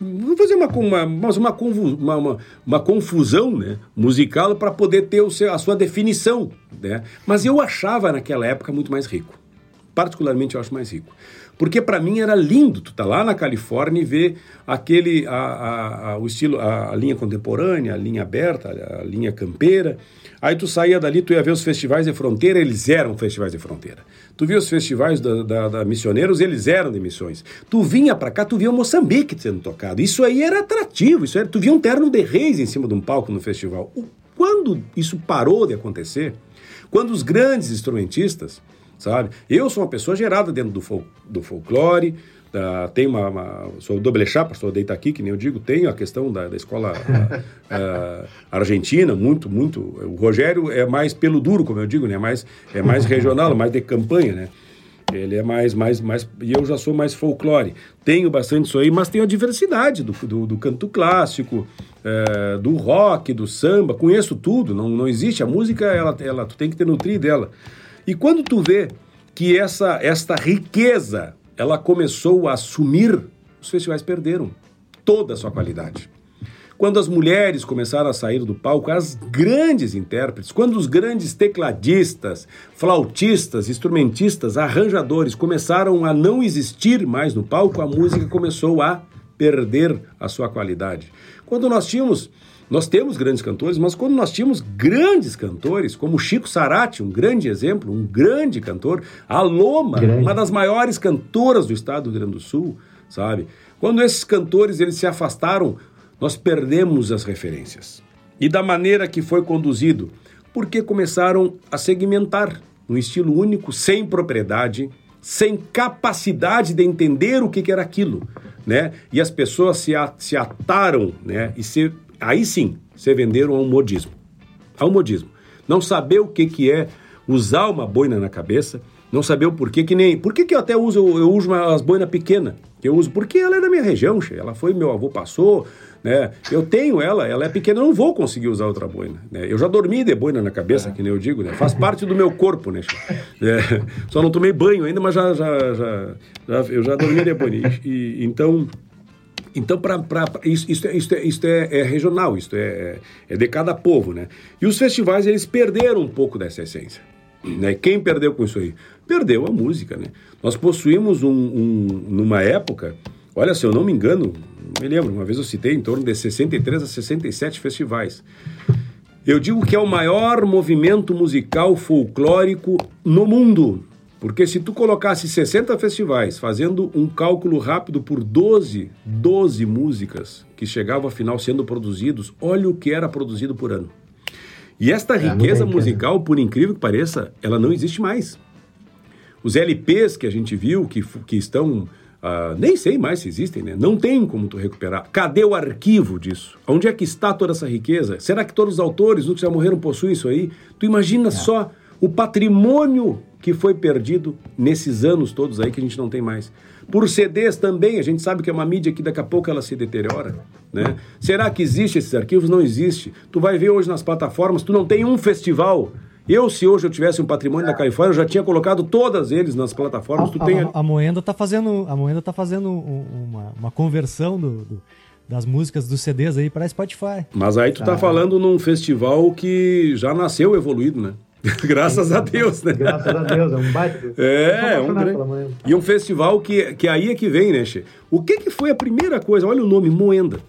vou fazer uma, uma, uma, uma, uma confusão né, musical para poder ter o seu, a sua definição. Né? Mas eu achava naquela época muito mais rico. Particularmente eu acho mais rico. Porque para mim era lindo tu tá lá na Califórnia e ver aquele a, a, a, o estilo a, linha contemporânea, a linha aberta, a linha campeira. Aí tu saía dali, tu ia ver os festivais de fronteira, eles eram festivais de fronteira. Tu via os festivais da, da, da missioneiros, eles eram de missões. Tu vinha para cá, tu via o Moçambique sendo tocado. Isso aí era atrativo, isso era, tu via um terno de reis em cima de um palco no festival. Quando isso parou de acontecer, quando os grandes instrumentistas sabe? Eu sou uma pessoa gerada dentro do, fol do folclore, uh, tenho uma, uma, sou doble chapa, sou deita aqui, que nem eu digo, tenho a questão da, da escola uh, uh, argentina, muito, muito. O Rogério é mais pelo duro, como eu digo, né? Mais, é mais regional, mais de campanha, né? Ele é mais, mais, mais. E eu já sou mais folclore. Tenho bastante isso aí, mas tenho a diversidade do, do, do canto clássico, é, do rock, do samba. Conheço tudo. Não, não existe. A música, ela, ela, tu tem que ter nutrir dela. E quando tu vê que essa esta riqueza ela começou a sumir, os festivais perderam toda a sua qualidade. Quando as mulheres começaram a sair do palco, as grandes intérpretes, quando os grandes tecladistas, flautistas, instrumentistas, arranjadores começaram a não existir mais no palco, a música começou a perder a sua qualidade. Quando nós tínhamos nós temos grandes cantores, mas quando nós tínhamos grandes cantores, como Chico Sarati, um grande exemplo, um grande cantor, a Loma, grande. uma das maiores cantoras do estado do Rio Grande do Sul, sabe? Quando esses cantores eles se afastaram, nós perdemos as referências. E da maneira que foi conduzido, porque começaram a segmentar um estilo único, sem propriedade, sem capacidade de entender o que, que era aquilo, né? E as pessoas se, a, se ataram, né? E se aí sim, se venderam ao modismo. Ao modismo. Não saber o que, que é usar uma boina na cabeça, não saber o porquê que nem. Por que, que eu até uso, eu uso as boinas pequenas? Que eu uso porque ela é da minha região, ela foi, meu avô passou, né? Eu tenho ela, ela é pequena, eu não vou conseguir usar outra boina. Né? Eu já dormi de boina na cabeça, que nem eu digo, né? Faz parte do meu corpo, né? É, só não tomei banho ainda, mas já, já, já, já eu já dormi de boina. E, então, então, pra, pra, isso, isso, é, isso, é, isso é, é, regional, isso é, é de cada povo, né? E os festivais, eles perderam um pouco dessa essência. Né? Quem perdeu com isso aí? Perdeu a música, né? Nós possuímos um, um, numa época, olha, se eu não me engano, me lembro, uma vez eu citei em torno de 63 a 67 festivais. Eu digo que é o maior movimento musical folclórico no mundo. Porque se tu colocasse 60 festivais fazendo um cálculo rápido por 12, 12 músicas que chegavam ao final sendo produzidos, olha o que era produzido por ano. E esta é, riqueza musical, por incrível que pareça, ela não existe mais. Os LPs que a gente viu, que, que estão. Uh, nem sei mais se existem, né? Não tem como tu recuperar. Cadê o arquivo disso? Onde é que está toda essa riqueza? Será que todos os autores, os que já morreram, possuem isso aí? Tu imagina é. só o patrimônio que foi perdido nesses anos todos aí que a gente não tem mais. Por CDs também, a gente sabe que é uma mídia que daqui a pouco ela se deteriora, né? Será que existe esses arquivos? Não existe. Tu vai ver hoje nas plataformas, tu não tem um festival eu, se hoje eu tivesse um patrimônio da Califórnia, eu já tinha colocado todas eles nas plataformas. A, tu tem... a, a Moenda está fazendo, a Moenda tá fazendo uma, uma conversão do, do, das músicas dos CDs aí para Spotify. Mas aí tu tá, tá falando num festival que já nasceu evoluído, né? Graças a Deus, né? Graças a Deus, é um baita. É, é um grande... E um festival que, que aí é que vem, né, Che? O que, que foi a primeira coisa? Olha o nome, Moenda.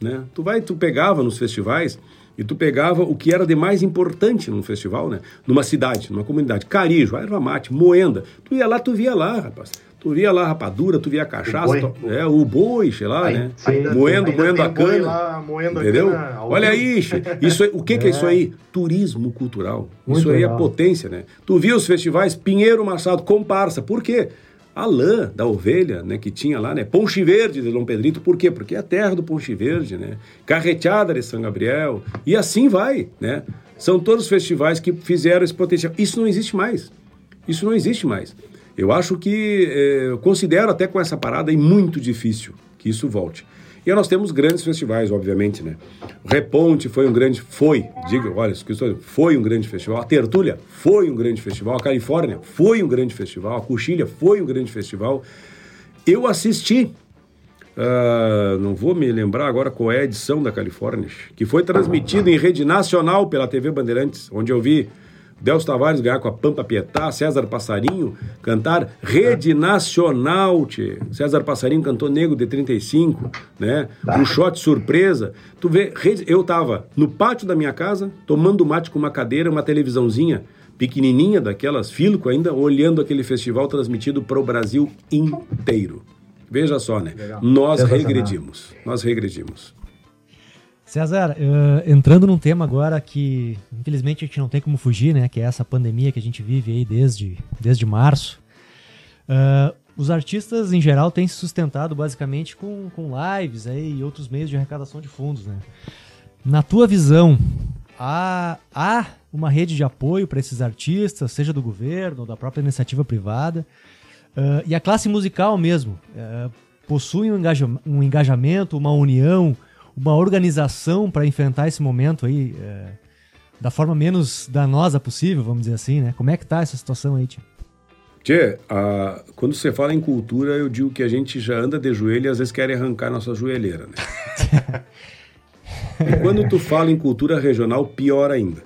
Né? Tu vai, tu pegava nos festivais e tu pegava o que era de mais importante num festival, né? Numa cidade, numa comunidade. Carijo, erva mate, moenda. Tu ia lá, tu via lá, rapaz. Tu via lá a rapadura, tu via a cachaça, o tu, é, o boi, sei lá, aí, né? Ainda, moendo, ainda moendo a cana. Lá, moendo entendeu? A cana, Olha aí, isso é, o que, é. que é isso aí? Turismo cultural. Muito isso aí legal. é potência, né? Tu via os festivais Pinheiro Machado, comparsa. Por quê? a lã da ovelha, né, que tinha lá, né, Ponche Verde de Dom Pedrito, por quê? Porque é a terra do Ponche Verde, né, Carreteada de São Gabriel, e assim vai, né, são todos festivais que fizeram esse potencial. Isso não existe mais, isso não existe mais. Eu acho que, eh, considero até com essa parada aí muito difícil que isso volte. E nós temos grandes festivais, obviamente, né? Reponte foi um grande, foi, diga, olha, foi um grande festival. A Tertúlia foi um grande festival. A Califórnia foi um grande festival. A Coxilha foi um grande festival. Eu assisti, uh, não vou me lembrar agora qual é a edição da Califórnia, que foi transmitido em rede nacional pela TV Bandeirantes, onde eu vi Delcio Tavares ganhar com a Pampa Pietá, César Passarinho cantar Rede Nacional, tchê. César Passarinho cantou Nego de 35, né? Um shot surpresa. Tu vê, eu tava no pátio da minha casa, tomando mate com uma cadeira, uma televisãozinha pequenininha daquelas, Filco ainda, olhando aquele festival transmitido para o Brasil inteiro. Veja só, né? Legal. Nós regredimos. Nós regredimos. César, uh, entrando num tema agora que infelizmente a gente não tem como fugir, né? Que é essa pandemia que a gente vive aí desde, desde março. Uh, os artistas em geral têm se sustentado basicamente com, com lives aí e outros meios de arrecadação de fundos, né? Na tua visão, há, há uma rede de apoio para esses artistas, seja do governo ou da própria iniciativa privada? Uh, e a classe musical mesmo possui um, engaja, um engajamento, uma união? Uma organização para enfrentar esse momento aí é, da forma menos danosa possível, vamos dizer assim, né? Como é que tá essa situação aí, Tio? Tchê, a, quando você fala em cultura, eu digo que a gente já anda de joelho e às vezes quer arrancar nossa joelheira, né? e quando tu fala em cultura regional, pior ainda.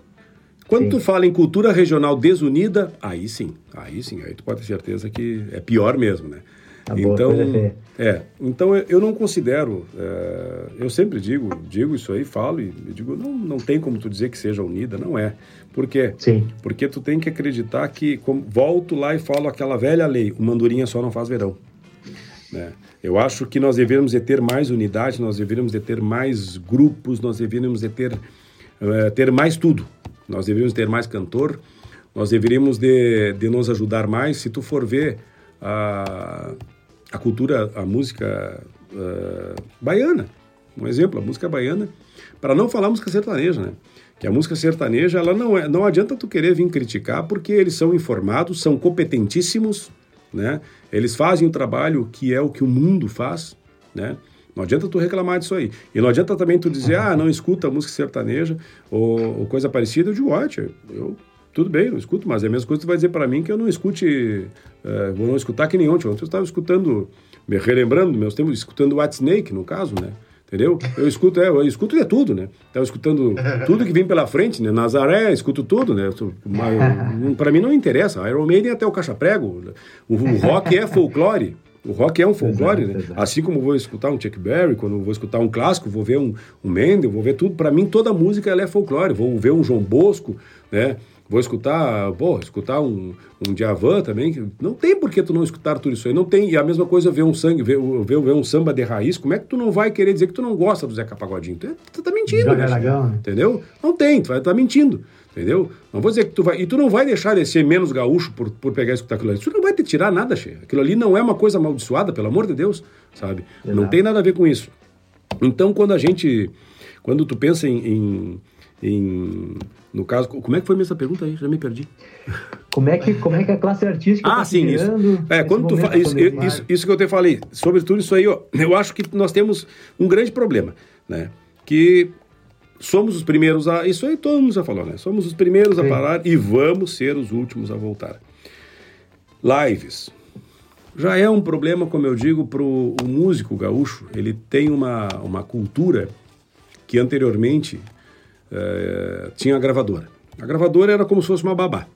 Quando sim. tu fala em cultura regional desunida, aí sim, aí sim, aí tu pode ter certeza que é pior mesmo, né? Então, é, então eu não considero, é, eu sempre digo, digo isso aí, falo e digo, não, não tem como tu dizer que seja unida, não é. Por quê? Sim. Porque tu tem que acreditar que, como, volto lá e falo aquela velha lei, o mandurinha só não faz verão. Né? Eu acho que nós deveríamos de ter mais unidade, nós deveríamos de ter mais grupos, nós deveríamos de ter, uh, ter mais tudo. Nós deveríamos ter mais cantor, nós deveríamos de, de nos ajudar mais. Se tu for ver a, a cultura, a música uh, baiana, um exemplo, a música baiana, para não falar música sertaneja, né? Que a música sertaneja, ela não é, não adianta tu querer vir criticar, porque eles são informados, são competentíssimos, né? Eles fazem o trabalho que é o que o mundo faz, né? Não adianta tu reclamar disso aí. E não adianta também tu dizer, ah, não escuta música sertaneja ou, ou coisa parecida. Eu digo, ótimo, eu tudo bem, não escuto, mas é a mesma coisa que tu vai dizer para mim que eu não escute, uh, vou não escutar que nem ontem. Ontem eu estava escutando, me relembrando meus tempos, escutando White Snake, no caso, né? Entendeu? Eu escuto, é, eu escuto de tudo, né? Estava escutando tudo que vem pela frente, né? Nazaré, escuto tudo, né? Para mim não interessa. Iron Maiden é até o caixa prego. O, o rock é folclore. O rock é um folclore, exato, né? Exato. Assim como vou escutar um Chuck Berry, quando vou escutar um clássico, vou ver um, um Mendel, vou ver tudo. Para mim, toda música ela é folclore. Vou ver um João Bosco, né? Vou escutar, pô, escutar um, um Djavan também. Não tem por que tu não escutar tudo isso aí. Não tem. E a mesma coisa ver um sangue, ver, ver, ver um samba de raiz. Como é que tu não vai querer dizer que tu não gosta do Zeca Pagodinho? Tu, tu tá mentindo, né? né? Entendeu? Não tem, tu vai tá mentindo. Entendeu? Não vou dizer que tu vai. E tu não vai deixar de ser menos gaúcho por, por pegar e escutar aquilo ali. Tu não vai te tirar nada, cheio. Aquilo ali não é uma coisa amaldiçoada, pelo amor de Deus, sabe? Não tem nada a ver com isso. Então, quando a gente. Quando tu pensa em, em, em no caso, como é que foi essa pergunta aí? Já me perdi. Como é que, como é que a classe artística Ah, tá sim, isso. É, quando tu fa... isso, isso, isso, que eu te falei, sobre tudo isso aí, ó, eu acho que nós temos um grande problema, né? Que somos os primeiros a. Isso aí todo mundo já falou, né? Somos os primeiros sim. a parar e vamos ser os últimos a voltar. Lives. Já é um problema, como eu digo, para o músico gaúcho. Ele tem uma, uma cultura que anteriormente é, tinha a gravadora. A gravadora era como se fosse uma babá.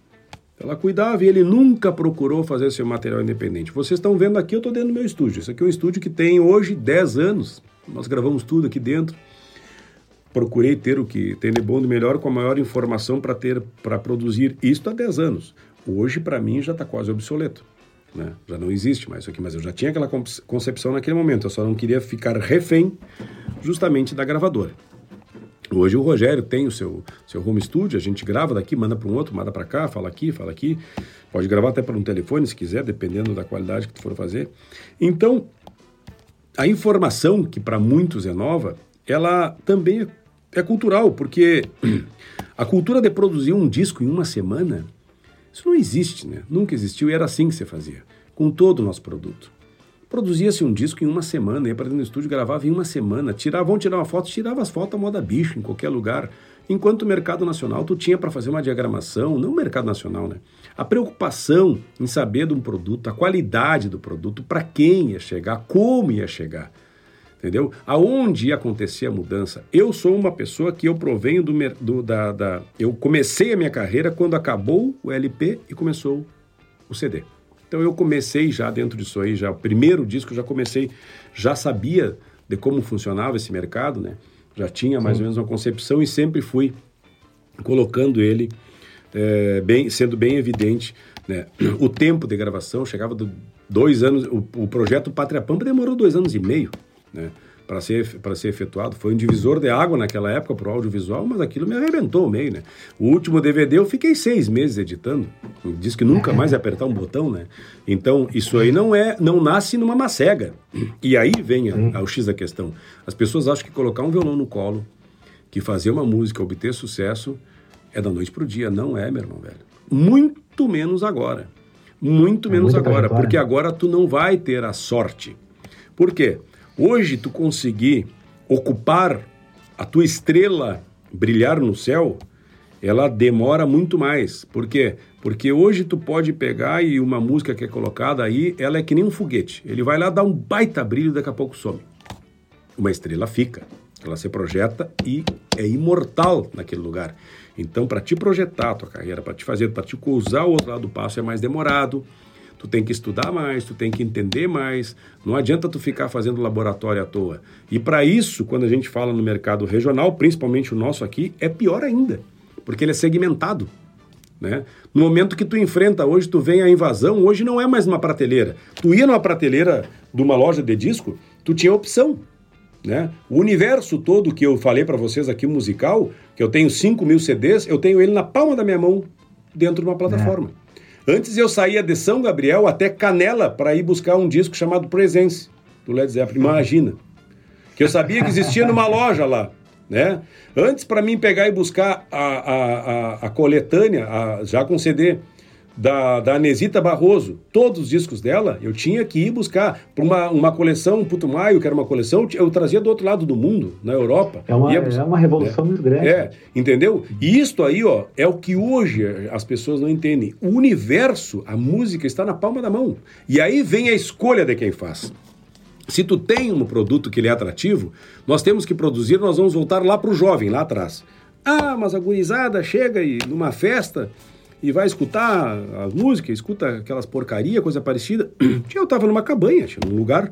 Ela cuidava e ele nunca procurou fazer seu material independente. Vocês estão vendo aqui, eu estou dentro do meu estúdio. Isso aqui é um estúdio que tem hoje 10 anos. Nós gravamos tudo aqui dentro. Procurei ter o que tem de bom e melhor com a maior informação para ter para produzir isto há 10 anos. Hoje, para mim, já está quase obsoleto. Né? Já não existe mais isso aqui, mas eu já tinha aquela concepção naquele momento. Eu só não queria ficar refém justamente da gravadora. Hoje o Rogério tem o seu, seu home studio, a gente grava daqui, manda para um outro, manda para cá, fala aqui, fala aqui. Pode gravar até para um telefone se quiser, dependendo da qualidade que tu for fazer. Então, a informação, que para muitos é nova, ela também é, cultural, porque a cultura de produzir um disco em uma semana, isso não existe, né? Nunca existiu e era assim que se fazia, com todo o nosso produto. Produzia-se um disco em uma semana, ia para dentro do estúdio, gravava em uma semana, tirava, vão tirar uma foto, tirava as fotos à moda bicho, em qualquer lugar. Enquanto o mercado nacional, tu tinha para fazer uma diagramação, não o mercado nacional, né? A preocupação em saber de um produto, a qualidade do produto, para quem ia chegar, como ia chegar, entendeu? Aonde ia acontecer a mudança. Eu sou uma pessoa que eu provenho do, do da, da... Eu comecei a minha carreira quando acabou o LP e começou o CD. Então eu comecei já dentro disso aí, já o primeiro disco já comecei, já sabia de como funcionava esse mercado, né? Já tinha mais Sim. ou menos uma concepção e sempre fui colocando ele é, bem, sendo bem evidente, né? O tempo de gravação chegava do dois anos, o, o projeto Pátria Pampa demorou dois anos e meio, né? Para ser, para ser efetuado. Foi um divisor de água naquela época para o audiovisual, mas aquilo me arrebentou o meio, né? O último DVD eu fiquei seis meses editando. Diz que nunca mais ia apertar um botão, né? Então, isso aí não é, não nasce numa macega. E aí vem a, o X da questão. As pessoas acham que colocar um violão no colo, que fazer uma música, obter sucesso, é da noite para o dia. Não é, meu irmão, velho. Muito menos agora. Muito é menos agora, porque agora tu não vai ter a sorte. Por quê? Hoje tu conseguir ocupar a tua estrela brilhar no céu, ela demora muito mais. Por quê? Porque hoje tu pode pegar e uma música que é colocada aí, ela é que nem um foguete. Ele vai lá dar um baita brilho, daqui a pouco some. Uma estrela fica, ela se projeta e é imortal naquele lugar. Então, para te projetar a tua carreira, para te fazer, para te usar o outro lado do passo é mais demorado tu tem que estudar mais, tu tem que entender mais. Não adianta tu ficar fazendo laboratório à toa. E para isso, quando a gente fala no mercado regional, principalmente o nosso aqui, é pior ainda, porque ele é segmentado. Né? No momento que tu enfrenta hoje, tu vem a invasão, hoje não é mais uma prateleira. Tu ia numa prateleira de uma loja de disco, tu tinha opção. Né? O universo todo que eu falei para vocês aqui musical, que eu tenho 5 mil CDs, eu tenho ele na palma da minha mão dentro de uma plataforma. É. Antes eu saía de São Gabriel até Canela para ir buscar um disco chamado Presence, do Led Zeppelin. Imagina. Que eu sabia que existia numa loja lá. Né? Antes, para mim pegar e buscar a, a, a, a coletânea, a, já com CD, da, da Anesita Barroso, todos os discos dela, eu tinha que ir buscar para uma, uma coleção, Putumayo, que era uma coleção, eu trazia do outro llado do mundo, na Europa. É uma, é uma revolução é, muito grande. É, entendeu? E isto aí, ó, é o que hoje as pessoas não entendem. O universo, a música está na palma da mão. E aí vem a escolha de quem faz. Se tu tem um produto que ele é atrativo, nós temos que produzir, nós vamos voltar lá para o jovem, lá atrás. Ah, mas a gurizada chega e numa festa e vai escutar a música, escuta aquelas porcaria, coisa parecida. Eu estava numa cabanha, num lugar,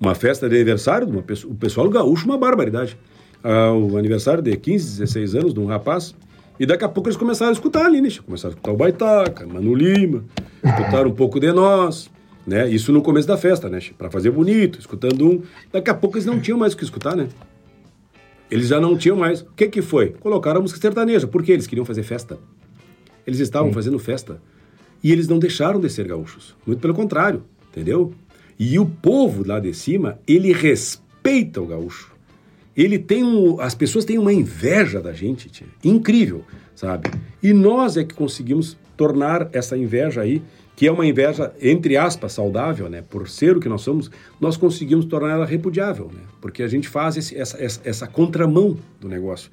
uma festa de aniversário, uma pessoa, o pessoal gaúcho, uma barbaridade. Ah, o aniversário de 15, 16 anos de um rapaz, e daqui a pouco eles começaram a escutar ali, né? Começaram a escutar o Baitaca, Mano Lima, escutaram um pouco de nós, né? Isso no começo da festa, né? Para fazer bonito, escutando um. Daqui a pouco eles não tinham mais o que escutar, né? Eles já não tinham mais. O que que foi? Colocaram a música sertaneja. Por quê? Eles queriam fazer festa. Eles estavam Sim. fazendo festa. E eles não deixaram de ser gaúchos. Muito pelo contrário, entendeu? E o povo lá de cima, ele respeita o gaúcho. Ele tem um, as pessoas têm uma inveja da gente, tia. incrível, sabe? E nós é que conseguimos tornar essa inveja aí, que é uma inveja entre aspas saudável, né? Por ser o que nós somos, nós conseguimos tornar ela repudiável, né? Porque a gente faz esse, essa, essa, essa contramão do negócio.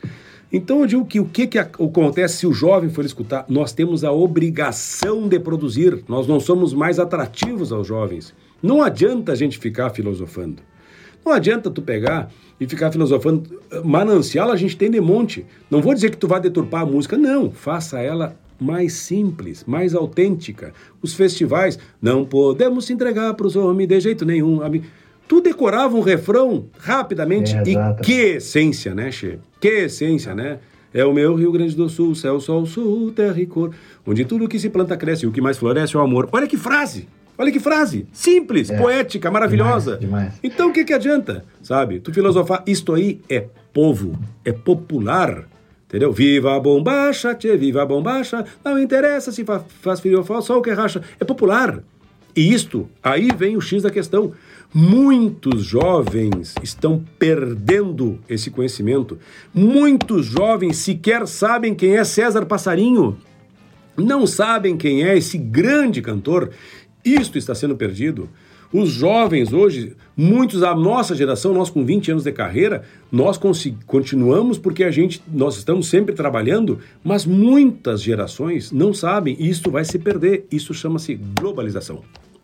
Então eu digo que o que, que acontece se o jovem for escutar? Nós temos a obrigação de produzir, nós não somos mais atrativos aos jovens. Não adianta a gente ficar filosofando. Não adianta tu pegar e ficar filosofando. Manancial a gente tem de monte. Não vou dizer que tu vai deturpar a música, não. Faça ela mais simples, mais autêntica. Os festivais, não podemos se entregar para os homens de jeito nenhum. Tu decorava um refrão rapidamente é, e que essência, né, Che? Que essência, né? É o meu Rio Grande do Sul, céu, sol, sul, terra e cor, onde tudo que se planta cresce e o que mais floresce é o amor. Olha que frase! Olha que frase! Simples, é, poética, maravilhosa. Demais, demais. Então o que, que adianta, sabe? Tu filosofar, isto aí é povo, é popular. Entendeu? Viva a bombacha, tchê, viva a bombacha, não interessa se fa faz frio ou só o que racha. É popular. E isto, aí vem o X da questão. Muitos jovens estão perdendo esse conhecimento. Muitos jovens sequer sabem quem é César Passarinho. Não sabem quem é esse grande cantor. Isto está sendo perdido. Os jovens hoje, muitos da nossa geração, nós com 20 anos de carreira, nós continuamos porque a gente, nós estamos sempre trabalhando, mas muitas gerações não sabem e isso vai se perder. Isso chama-se globalização.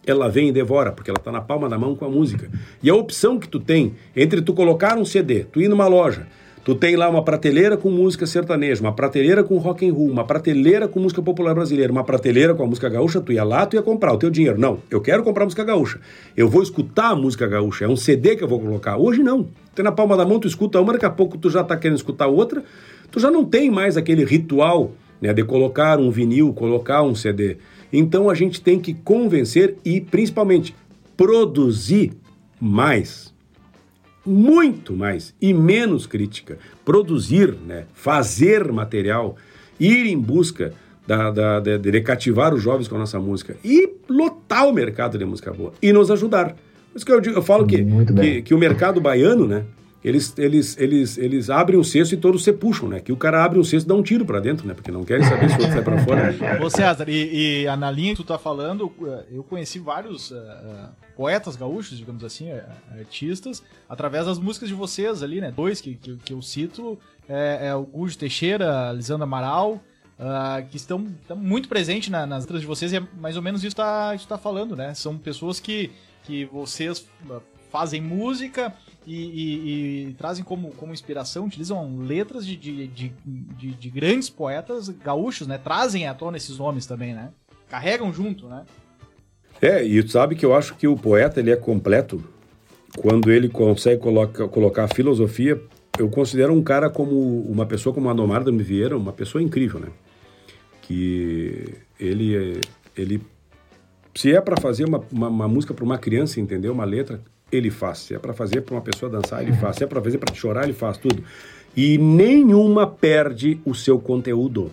Ela vem e devora, porque ela está na palma da mão com a música. E a opção que tu tem entre tu colocar um CD, tu ir numa loja, Tu tem lá uma prateleira com música sertaneja, uma prateleira com rock and roll, uma prateleira com música popular brasileira, uma prateleira com a música gaúcha, tu ia lá, tu ia comprar o teu dinheiro. Não, eu quero comprar música gaúcha. Eu vou escutar a música gaúcha, é um CD que eu vou colocar. Hoje não. Tem na palma da mão, tu escuta uma, daqui a pouco tu já tá querendo escutar outra. Tu já não tem mais aquele ritual né, de colocar um vinil, colocar um CD. Então a gente tem que convencer e principalmente produzir mais muito mais e menos crítica. Produzir, né, fazer material, ir em busca da, da, de, de, cativar os jovens com a nossa música e lotar o mercado de música boa e nos ajudar. Por isso que eu, digo, eu falo que, que, que, o mercado baiano, né? Eles, eles, eles, eles abrem o cesto e todos se puxam, né? Que o cara abre um cesto e dá um tiro para dentro, né? Porque não querem saber se o outro sai para fora. Ô César, e, e na linha que tu tá falando, eu conheci vários uh, poetas gaúchos, digamos assim, artistas, através das músicas de vocês ali, né? Dois que, que, que eu cito, é, é o Gujo Teixeira, Lisandro Amaral, uh, que estão, estão muito presentes na, nas letras de vocês, e é mais ou menos isso que tá, isso tá falando, né? São pessoas que, que vocês fazem música e, e, e, trazem como, como inspiração, utilizam letras de, de, de, de, de grandes poetas gaúchos, né? Trazem à tona esses nomes também, né? Carregam junto, né? É, e sabe que eu acho que o poeta ele é completo quando ele consegue coloca, colocar a filosofia. Eu considero um cara como uma pessoa como a Nomarda Vieira, uma pessoa incrível, né? Que ele ele se é para fazer uma, uma, uma música para uma criança entender uma letra, ele faz. Se é para fazer para uma pessoa dançar, ele faz. Se é para fazer para chorar, ele faz tudo. E nenhuma perde o seu conteúdo.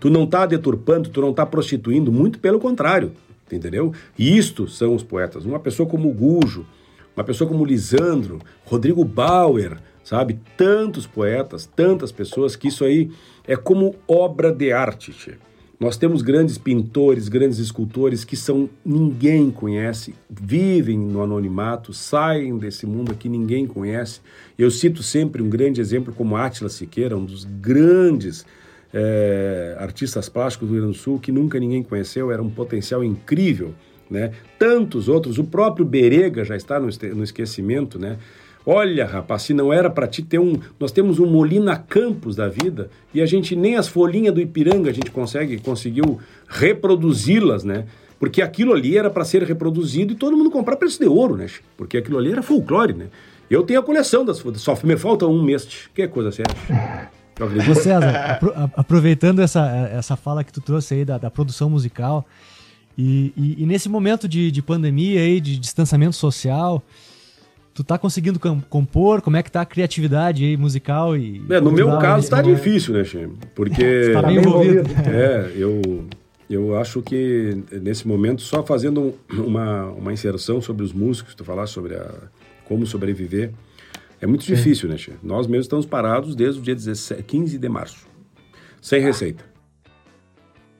Tu não tá deturpando, tu não tá prostituindo, muito pelo contrário entendeu? Isto são os poetas. Uma pessoa como o Gujo, uma pessoa como o Lisandro, Rodrigo Bauer, sabe? Tantos poetas, tantas pessoas que isso aí é como obra de arte. Tchê. Nós temos grandes pintores, grandes escultores que são ninguém conhece, vivem no anonimato, saem desse mundo que ninguém conhece. Eu cito sempre um grande exemplo como Átila Siqueira, um dos grandes é, artistas plásticos do Rio Grande do Sul que nunca ninguém conheceu, era um potencial incrível. Né? Tantos outros, o próprio Berega já está no, no esquecimento, né? Olha, rapaz, se não era para ti ter um. Nós temos um Molina Campos da vida e a gente nem as folhinhas do Ipiranga a gente consegue, conseguiu reproduzi-las, né? Porque aquilo ali era para ser reproduzido e todo mundo comprar preço de ouro, né? Porque aquilo ali era folclore, né? Eu tenho a coleção das. Só me falta um mês. Que coisa séria. Ô César, apro aproveitando essa, essa fala que tu trouxe aí da, da produção musical, e, e, e, nesse momento de, de pandemia aí, de distanciamento social, tu tá conseguindo compor? Como é que tá a criatividade aí musical e. É, no meu caso tá difícil, né, Xê? Porque. tá bem envolvido. É, eu, eu acho que nesse momento, só fazendo uma, uma inserção sobre os músicos, tu falaste sobre a, como sobreviver. É muito Sim. difícil, né, Tia? Nós mesmos estamos parados desde o dia 17, 15 de março, sem ah. receita.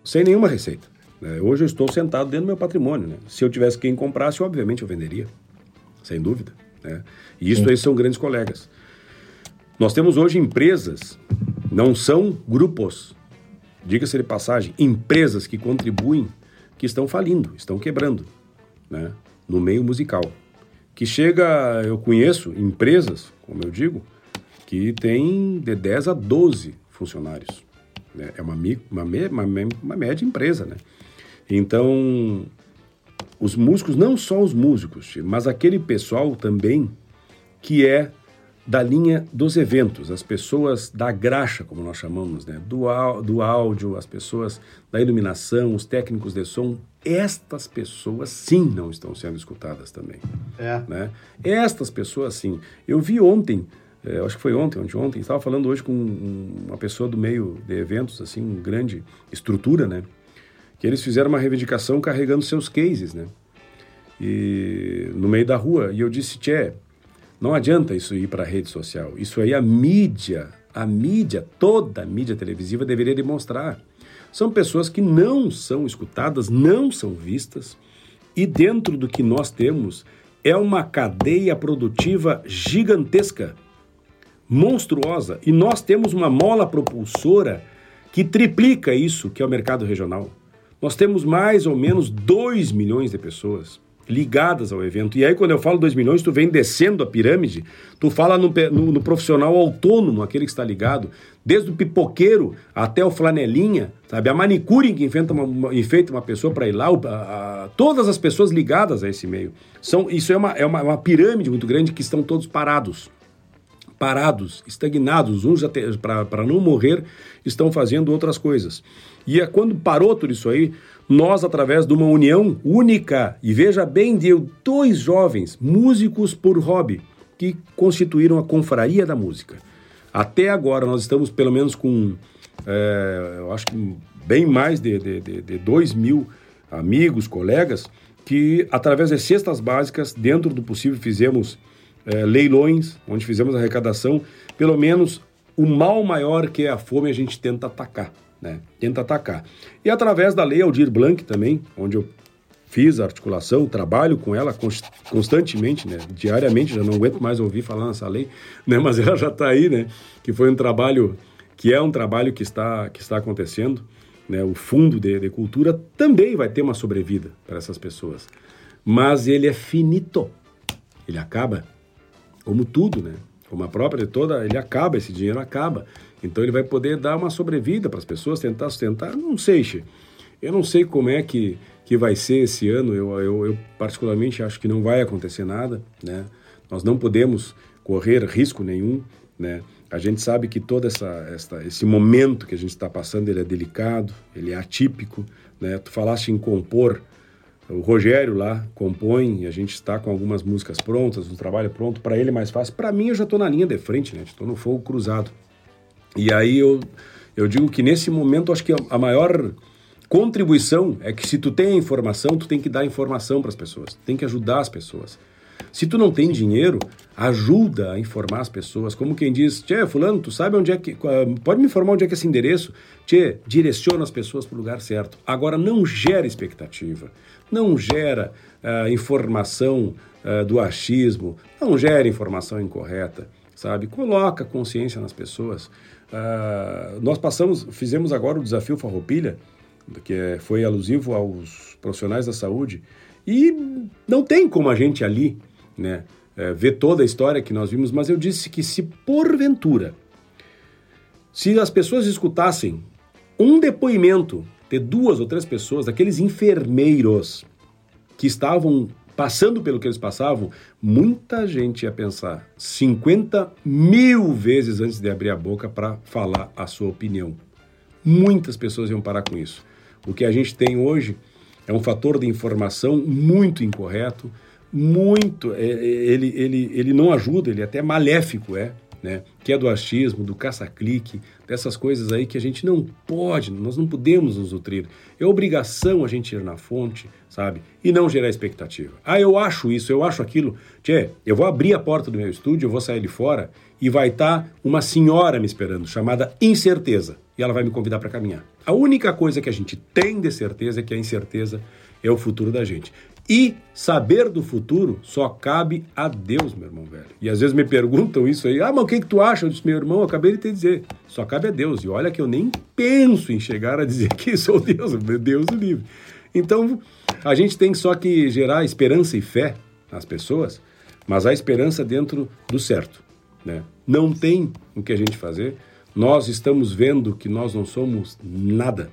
Sem nenhuma receita. Né? Hoje eu estou sentado dentro do meu patrimônio. Né? Se eu tivesse quem comprasse, obviamente eu venderia, sem dúvida. Né? E isso aí são grandes colegas. Nós temos hoje empresas, não são grupos, diga-se de passagem, empresas que contribuem, que estão falindo, estão quebrando, né? no meio musical. que chega, eu conheço empresas, como eu digo, que tem de 10 a 12 funcionários. Né? É uma, uma, uma, uma média empresa, né? Então, os músicos, não só os músicos, mas aquele pessoal também que é da linha dos eventos, as pessoas da graxa, como nós chamamos, né? do, do áudio, as pessoas da iluminação, os técnicos de som, estas pessoas sim não estão sendo escutadas também. É. Né? Estas pessoas sim. Eu vi ontem, é, acho que foi ontem, ontem, ontem, estava falando hoje com uma pessoa do meio de eventos, assim, um grande estrutura, né? Que eles fizeram uma reivindicação carregando seus cases, né? E no meio da rua. E eu disse, Tchê, não adianta isso ir para a rede social. Isso aí a mídia, a mídia, toda a mídia televisiva deveria demonstrar. São pessoas que não são escutadas, não são vistas, e dentro do que nós temos é uma cadeia produtiva gigantesca, monstruosa, e nós temos uma mola propulsora que triplica isso, que é o mercado regional. Nós temos mais ou menos 2 milhões de pessoas ligadas ao evento. E aí, quando eu falo 2 milhões, tu vem descendo a pirâmide, tu fala no, no, no, profissional autônomo, aquele que está ligado, desde o pipoqueiro até o flanelinha, sabe? A manicure que enfeita uma, uma, enfeita uma pessoa para ir lá, a, a, todas as pessoas ligadas a esse meio. São, isso é, uma, é uma, uma pirâmide muito grande que estão todos parados. Parados, estagnados, uns para não morrer estão fazendo outras coisas. E é quando parou tudo isso aí, nós, através de uma união única, e veja bem, deu dois jovens músicos por hobby, que constituíram a Confraria da Música. Até agora nós estamos pelo menos com, é, eu acho que bem mais de, de, de, de dois mil amigos, colegas, que através de cestas básicas, dentro do possível, fizemos é, leilões, onde fizemos arrecadação, pelo menos o mal maior que é a fome a gente tenta atacar né? Tenta atacar. E através da lei Aldir Blanc também, onde eu fiz a articulação, trabalho com ela constantemente, né? Diariamente, já não aguento mais ouvir falar nessa lei, né? Mas ela já está aí, né? Que foi um trabalho, que é um trabalho que está, que está acontecendo, né? O Fundo de, de Cultura também vai ter uma sobrevida para essas pessoas. Mas ele é finito. Ele acaba, como tudo, né? Como a própria toda, ele acaba, esse dinheiro acaba. Então ele vai poder dar uma sobrevida para as pessoas, tentar sustentar. Não sei, che. eu não sei como é que, que vai ser esse ano. Eu, eu, eu, particularmente acho que não vai acontecer nada, né? Nós não podemos correr risco nenhum, né? A gente sabe que todo essa, essa, esse momento que a gente está passando ele é delicado, ele é atípico, né? Tu falaste em compor, o Rogério lá compõe, a gente está com algumas músicas prontas, o trabalho pronto, para ele é mais fácil. Para mim eu já estou na linha de frente, né? Estou no fogo cruzado. E aí eu, eu digo que nesse momento acho que a maior contribuição é que se tu tem a informação, tu tem que dar informação para as pessoas, tem que ajudar as pessoas. Se tu não tem dinheiro, ajuda a informar as pessoas. Como quem diz, Tchê, fulano, tu sabe onde é que... Pode me informar onde é que é esse endereço? Tchê, direciona as pessoas para o lugar certo. Agora, não gera expectativa, não gera uh, informação uh, do achismo, não gera informação incorreta, sabe? Coloca consciência nas pessoas. Uh, nós passamos, fizemos agora o desafio Farroupilha, que é, foi alusivo aos profissionais da saúde, e não tem como a gente ali né, é, ver toda a história que nós vimos, mas eu disse que se porventura, se as pessoas escutassem um depoimento de duas ou três pessoas, daqueles enfermeiros que estavam passando pelo que eles passavam, muita gente ia pensar 50 mil vezes antes de abrir a boca para falar a sua opinião. Muitas pessoas iam parar com isso. O que a gente tem hoje é um fator de informação muito incorreto, muito. É, é, ele, ele, ele não ajuda, ele é até maléfico, é né? que é do achismo, do caça-clique, dessas coisas aí que a gente não pode, nós não podemos nos nutrir. É obrigação a gente ir na fonte, sabe? E não gerar expectativa. Ah, eu acho isso, eu acho aquilo. Tchê, eu vou abrir a porta do meu estúdio, eu vou sair de fora e vai estar tá uma senhora me esperando, chamada incerteza. E ela vai me convidar para caminhar. A única coisa que a gente tem de certeza é que a incerteza é o futuro da gente. E saber do futuro só cabe a Deus, meu irmão velho. E às vezes me perguntam isso aí. Ah, mas o que, que tu acha? Eu disse, meu irmão, eu acabei de te dizer. Só cabe a Deus. E olha que eu nem penso em chegar a dizer que sou Deus. Deus o livre. Então, a gente tem só que gerar esperança e fé nas pessoas mas há esperança dentro do certo. Né? Não tem o que a gente fazer. Nós estamos vendo que nós não somos nada.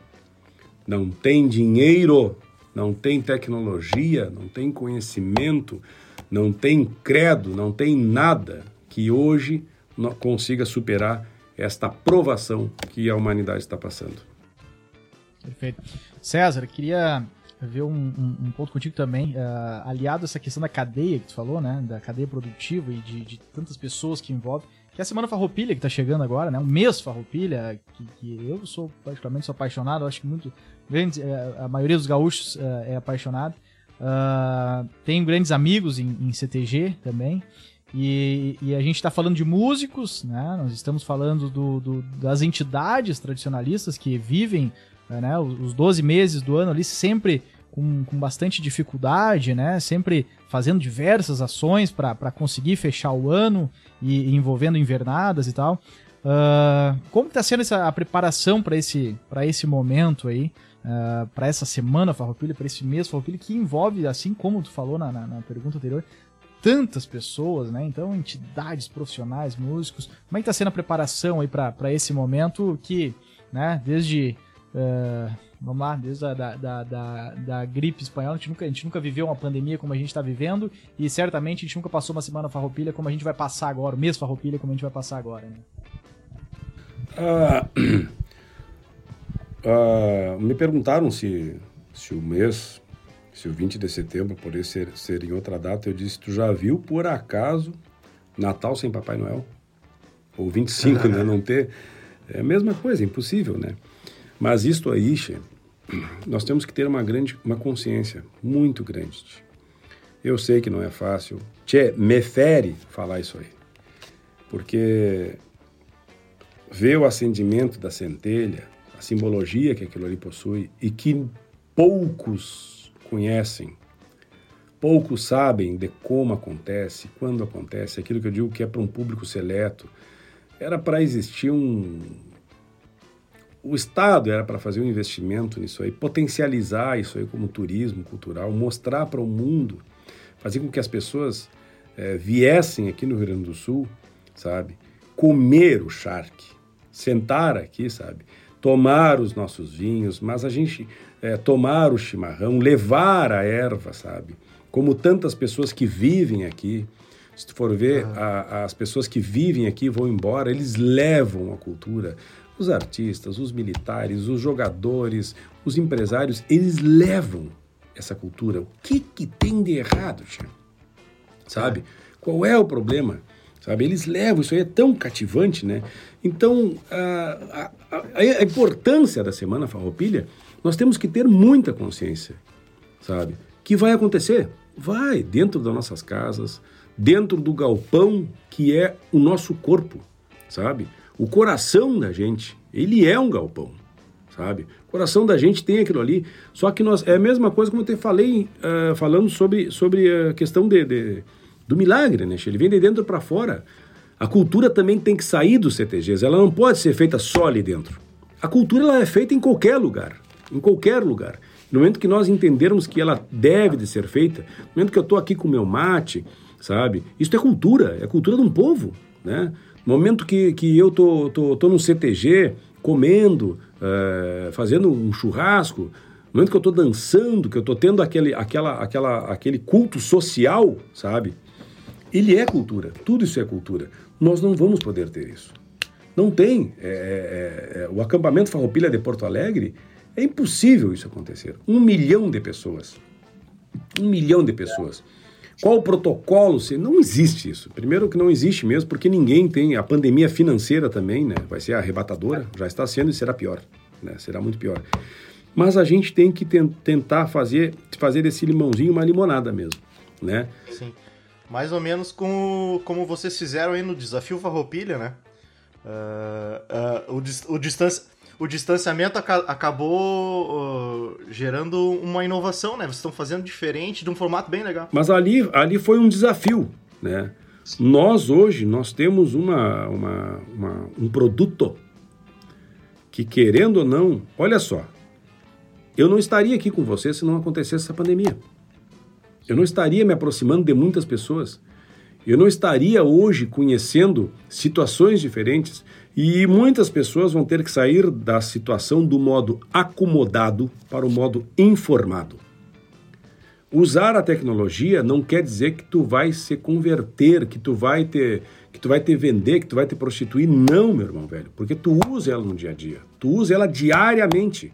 Não tem dinheiro, não tem tecnologia, não tem conhecimento, não tem credo, não tem nada que hoje consiga superar esta provação que a humanidade está passando. Perfeito. César, queria ver um, um, um ponto contigo também, uh, aliado a essa questão da cadeia que tu falou, né, da cadeia produtiva e de, de tantas pessoas que envolve, que é a Semana Farroupilha que está chegando agora, né, um mês Farroupilha, que, que eu sou particularmente sou apaixonado, acho que muito eh, a maioria dos gaúchos uh, é apaixonado, uh, tenho grandes amigos em, em CTG também, e, e, a gente está falando de músicos, né? Nós estamos falando do, do, das entidades tradicionalistas que vivem né, os 12 meses do ano ali sempre com, com bastante dificuldade, né? Sempre fazendo diversas ações para conseguir fechar o ano e, e envolvendo invernadas e tal. Uh, como está sendo essa, a preparação para esse, esse momento aí, uh, para essa semana Farroupilha, para esse mês Farroupilha, que envolve, assim como tu falou na, na, na, pergunta anterior, tantas pessoas, né? Então, entidades profissionais, músicos. Como é que está sendo a preparação aí para esse momento que, né, desde Uh, vamos lá, desde a da, da, da, da, gripe espanhola, a gente, nunca, a gente nunca viveu uma pandemia como a gente está vivendo e certamente a gente nunca passou uma semana farroupilha como a gente vai passar agora, o mês farroupilha como a gente vai passar agora. Né? Uh, uh, me perguntaram se, se o mês, se o 20 de setembro poderia ser, ser em outra data. Eu disse: Tu já viu por acaso Natal sem Papai Noel? Ou 25, né? Não ter. É a mesma coisa, impossível, né? Mas isto aí, che, nós temos que ter uma grande, uma consciência muito grande. Eu sei que não é fácil. Tchê, me fere falar isso aí. Porque ver o acendimento da centelha, a simbologia que aquilo ali possui e que poucos conhecem, poucos sabem de como acontece, quando acontece, aquilo que eu digo que é para um público seleto. Era para existir um, o Estado era para fazer um investimento nisso aí, potencializar isso aí como turismo cultural, mostrar para o mundo, fazer com que as pessoas é, viessem aqui no Rio Grande do Sul, sabe? Comer o charque, sentar aqui, sabe? Tomar os nossos vinhos, mas a gente é, tomar o chimarrão, levar a erva, sabe? Como tantas pessoas que vivem aqui, se tu for ver, a, as pessoas que vivem aqui vão embora, eles levam a cultura, os artistas, os militares, os jogadores, os empresários, eles levam essa cultura. O que, que tem de errado, tia? Sabe? Qual é o problema? Sabe? Eles levam, isso aí é tão cativante, né? Então, a, a, a importância da Semana Farroupilha, nós temos que ter muita consciência, sabe? Que vai acontecer? Vai, dentro das nossas casas, dentro do galpão que é o nosso corpo, sabe? O coração da gente, ele é um galpão, sabe? O coração da gente tem aquilo ali. Só que nós é a mesma coisa como eu te falei uh, falando sobre, sobre a questão de, de, do milagre, né? Ele vem de dentro para fora. A cultura também tem que sair dos CTGs. Ela não pode ser feita só ali dentro. A cultura ela é feita em qualquer lugar, em qualquer lugar. No momento que nós entendermos que ela deve de ser feita, no momento que eu estou aqui com meu mate, sabe? Isso é cultura, é cultura de um povo, né? No momento que, que eu tô, tô, tô no CTG, comendo, é, fazendo um churrasco, no momento que eu estou dançando, que eu estou tendo aquele, aquela, aquela, aquele culto social, sabe? Ele é cultura, tudo isso é cultura. Nós não vamos poder ter isso. Não tem. É, é, é, o acampamento Farroupilha de Porto Alegre, é impossível isso acontecer. Um milhão de pessoas. Um milhão de pessoas. Qual o protocolo? Não existe isso. Primeiro que não existe mesmo, porque ninguém tem. A pandemia financeira também, né? Vai ser arrebatadora, já está sendo e será pior. Né? Será muito pior. Mas a gente tem que tentar fazer, fazer desse limãozinho uma limonada mesmo, né? Sim. Mais ou menos como, como vocês fizeram aí no Desafio Farroupilha, né? Uh, uh, o, o distância o distanciamento aca acabou uh, gerando uma inovação, né? Vocês estão fazendo diferente, de um formato bem legal. Mas ali, ali foi um desafio, né? Nós hoje, nós temos uma, uma, uma, um produto que, querendo ou não, olha só, eu não estaria aqui com você se não acontecesse essa pandemia. Eu não estaria me aproximando de muitas pessoas. eu não estaria hoje conhecendo situações diferentes e muitas pessoas vão ter que sair da situação do modo acomodado para o modo informado. Usar a tecnologia não quer dizer que tu vai se converter, que tu vai ter, que tu vai te vender, que tu vai te prostituir. Não, meu irmão velho, porque tu usa ela no dia a dia. Tu usa ela diariamente.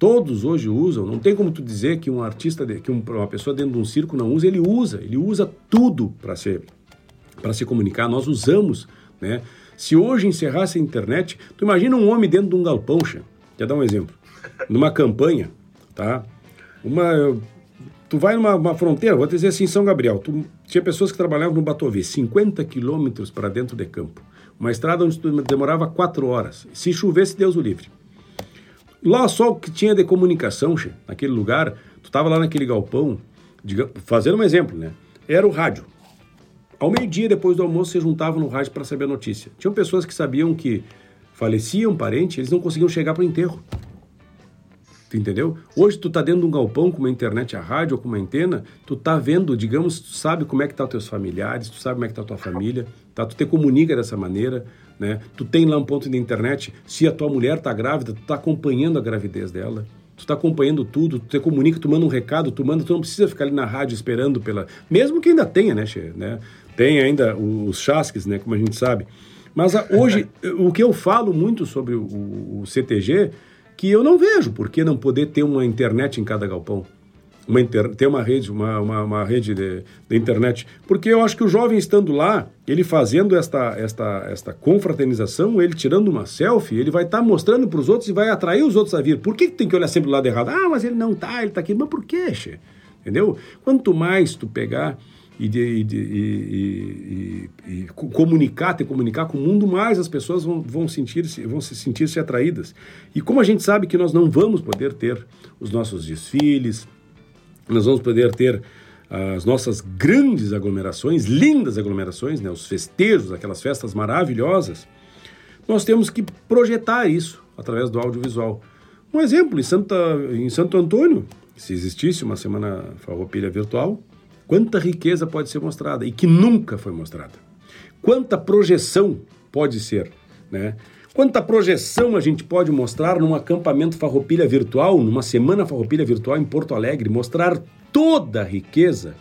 Todos hoje usam. Não tem como tu dizer que um artista, que uma pessoa dentro de um circo não usa. Ele usa. Ele usa tudo para se para se comunicar. Nós usamos, né? Se hoje encerrasse a internet, tu imagina um homem dentro de um galpão, xa. Quer dar um exemplo? Numa campanha, tá? Uma tu vai numa fronteira, vou dizer assim, São Gabriel, tu, tinha pessoas que trabalhavam no Batovi, 50 quilômetros para dentro de campo. Uma estrada onde tu demorava quatro horas. Se chovesse, Deus o livre. Lá só o que tinha de comunicação, che, naquele lugar, tu estava lá naquele galpão, fazendo um exemplo, né? Era o rádio. Ao meio-dia, depois do almoço, se juntavam no rádio para saber a notícia. Tinham pessoas que sabiam que falecia um parente, eles não conseguiam chegar para o enterro. Tu entendeu? Hoje tu tá dentro de um galpão com uma internet a rádio ou com uma antena, tu tá vendo, digamos, tu sabe como é que tá os teus familiares, tu sabe como é que tá a tua família, tá? Tu te comunica dessa maneira, né? Tu tem lá um ponto de internet, se a tua mulher tá grávida, tu tá acompanhando a gravidez dela. Tu tá acompanhando tudo, tu te comunica, tu manda um recado, tu manda, tu não precisa ficar ali na rádio esperando pela, mesmo que ainda tenha, né, che, né? Tem ainda os chasques, né, como a gente sabe. Mas a, hoje, o que eu falo muito sobre o, o CTG que eu não vejo por que não poder ter uma internet em cada galpão. Uma inter... ter uma rede, uma, uma, uma rede de, de, internet. Porque eu acho que o jovem estando lá, ele fazendo esta, esta, esta confraternização, ele tirando uma selfie, ele vai estar tá mostrando para os outros e vai atrair os outros a vir. Por que, tem que olhar sempre do lado errado? Ah, mas ele não tá, ele está aqui. Mas por quê, che? Entendeu? Quanto mais tu pegar e, de, de, e, e, e, comunicar, ter comunicar com o mundo, mais as pessoas vão, vão, sentir -se, vão se sentir se atraídas. E como a gente sabe que nós não vamos poder ter os nossos desfiles, nós vamos poder ter as nossas grandes aglomerações, lindas aglomerações, né, os festejos, aquelas festas maravilhosas, nós temos que projetar isso através do audiovisual. Um exemplo, em, Santa, em Santo Antônio, se existisse uma semana farroupilha virtual, Quanta riqueza pode ser mostrada e que nunca foi mostrada. Quanta projeção pode ser, né? Quanta projeção a gente pode mostrar num acampamento farroupilha virtual, numa semana farroupilha virtual em Porto Alegre, mostrar toda a riqueza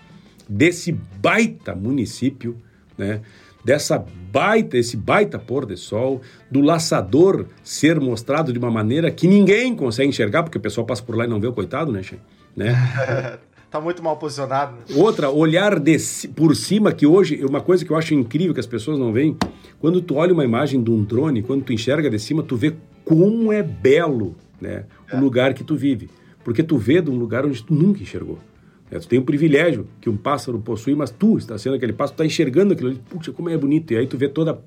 desse baita município, né? Dessa baita, esse baita pôr de sol, do laçador ser mostrado de uma maneira que ninguém consegue enxergar, porque o pessoal passa por lá e não vê o coitado, né, Che? né? tá muito mal posicionado. Né? Outra, olhar de, por cima, que hoje, uma coisa que eu acho incrível que as pessoas não veem, quando tu olha uma imagem de um drone, quando tu enxerga de cima, tu vê como é belo né, é. o lugar que tu vive. Porque tu vê de um lugar onde tu nunca enxergou. É, tu tem o privilégio que um pássaro possui, mas tu está sendo aquele pássaro, tu está enxergando aquilo ali, puxa, como é bonito. E aí tu vê toda,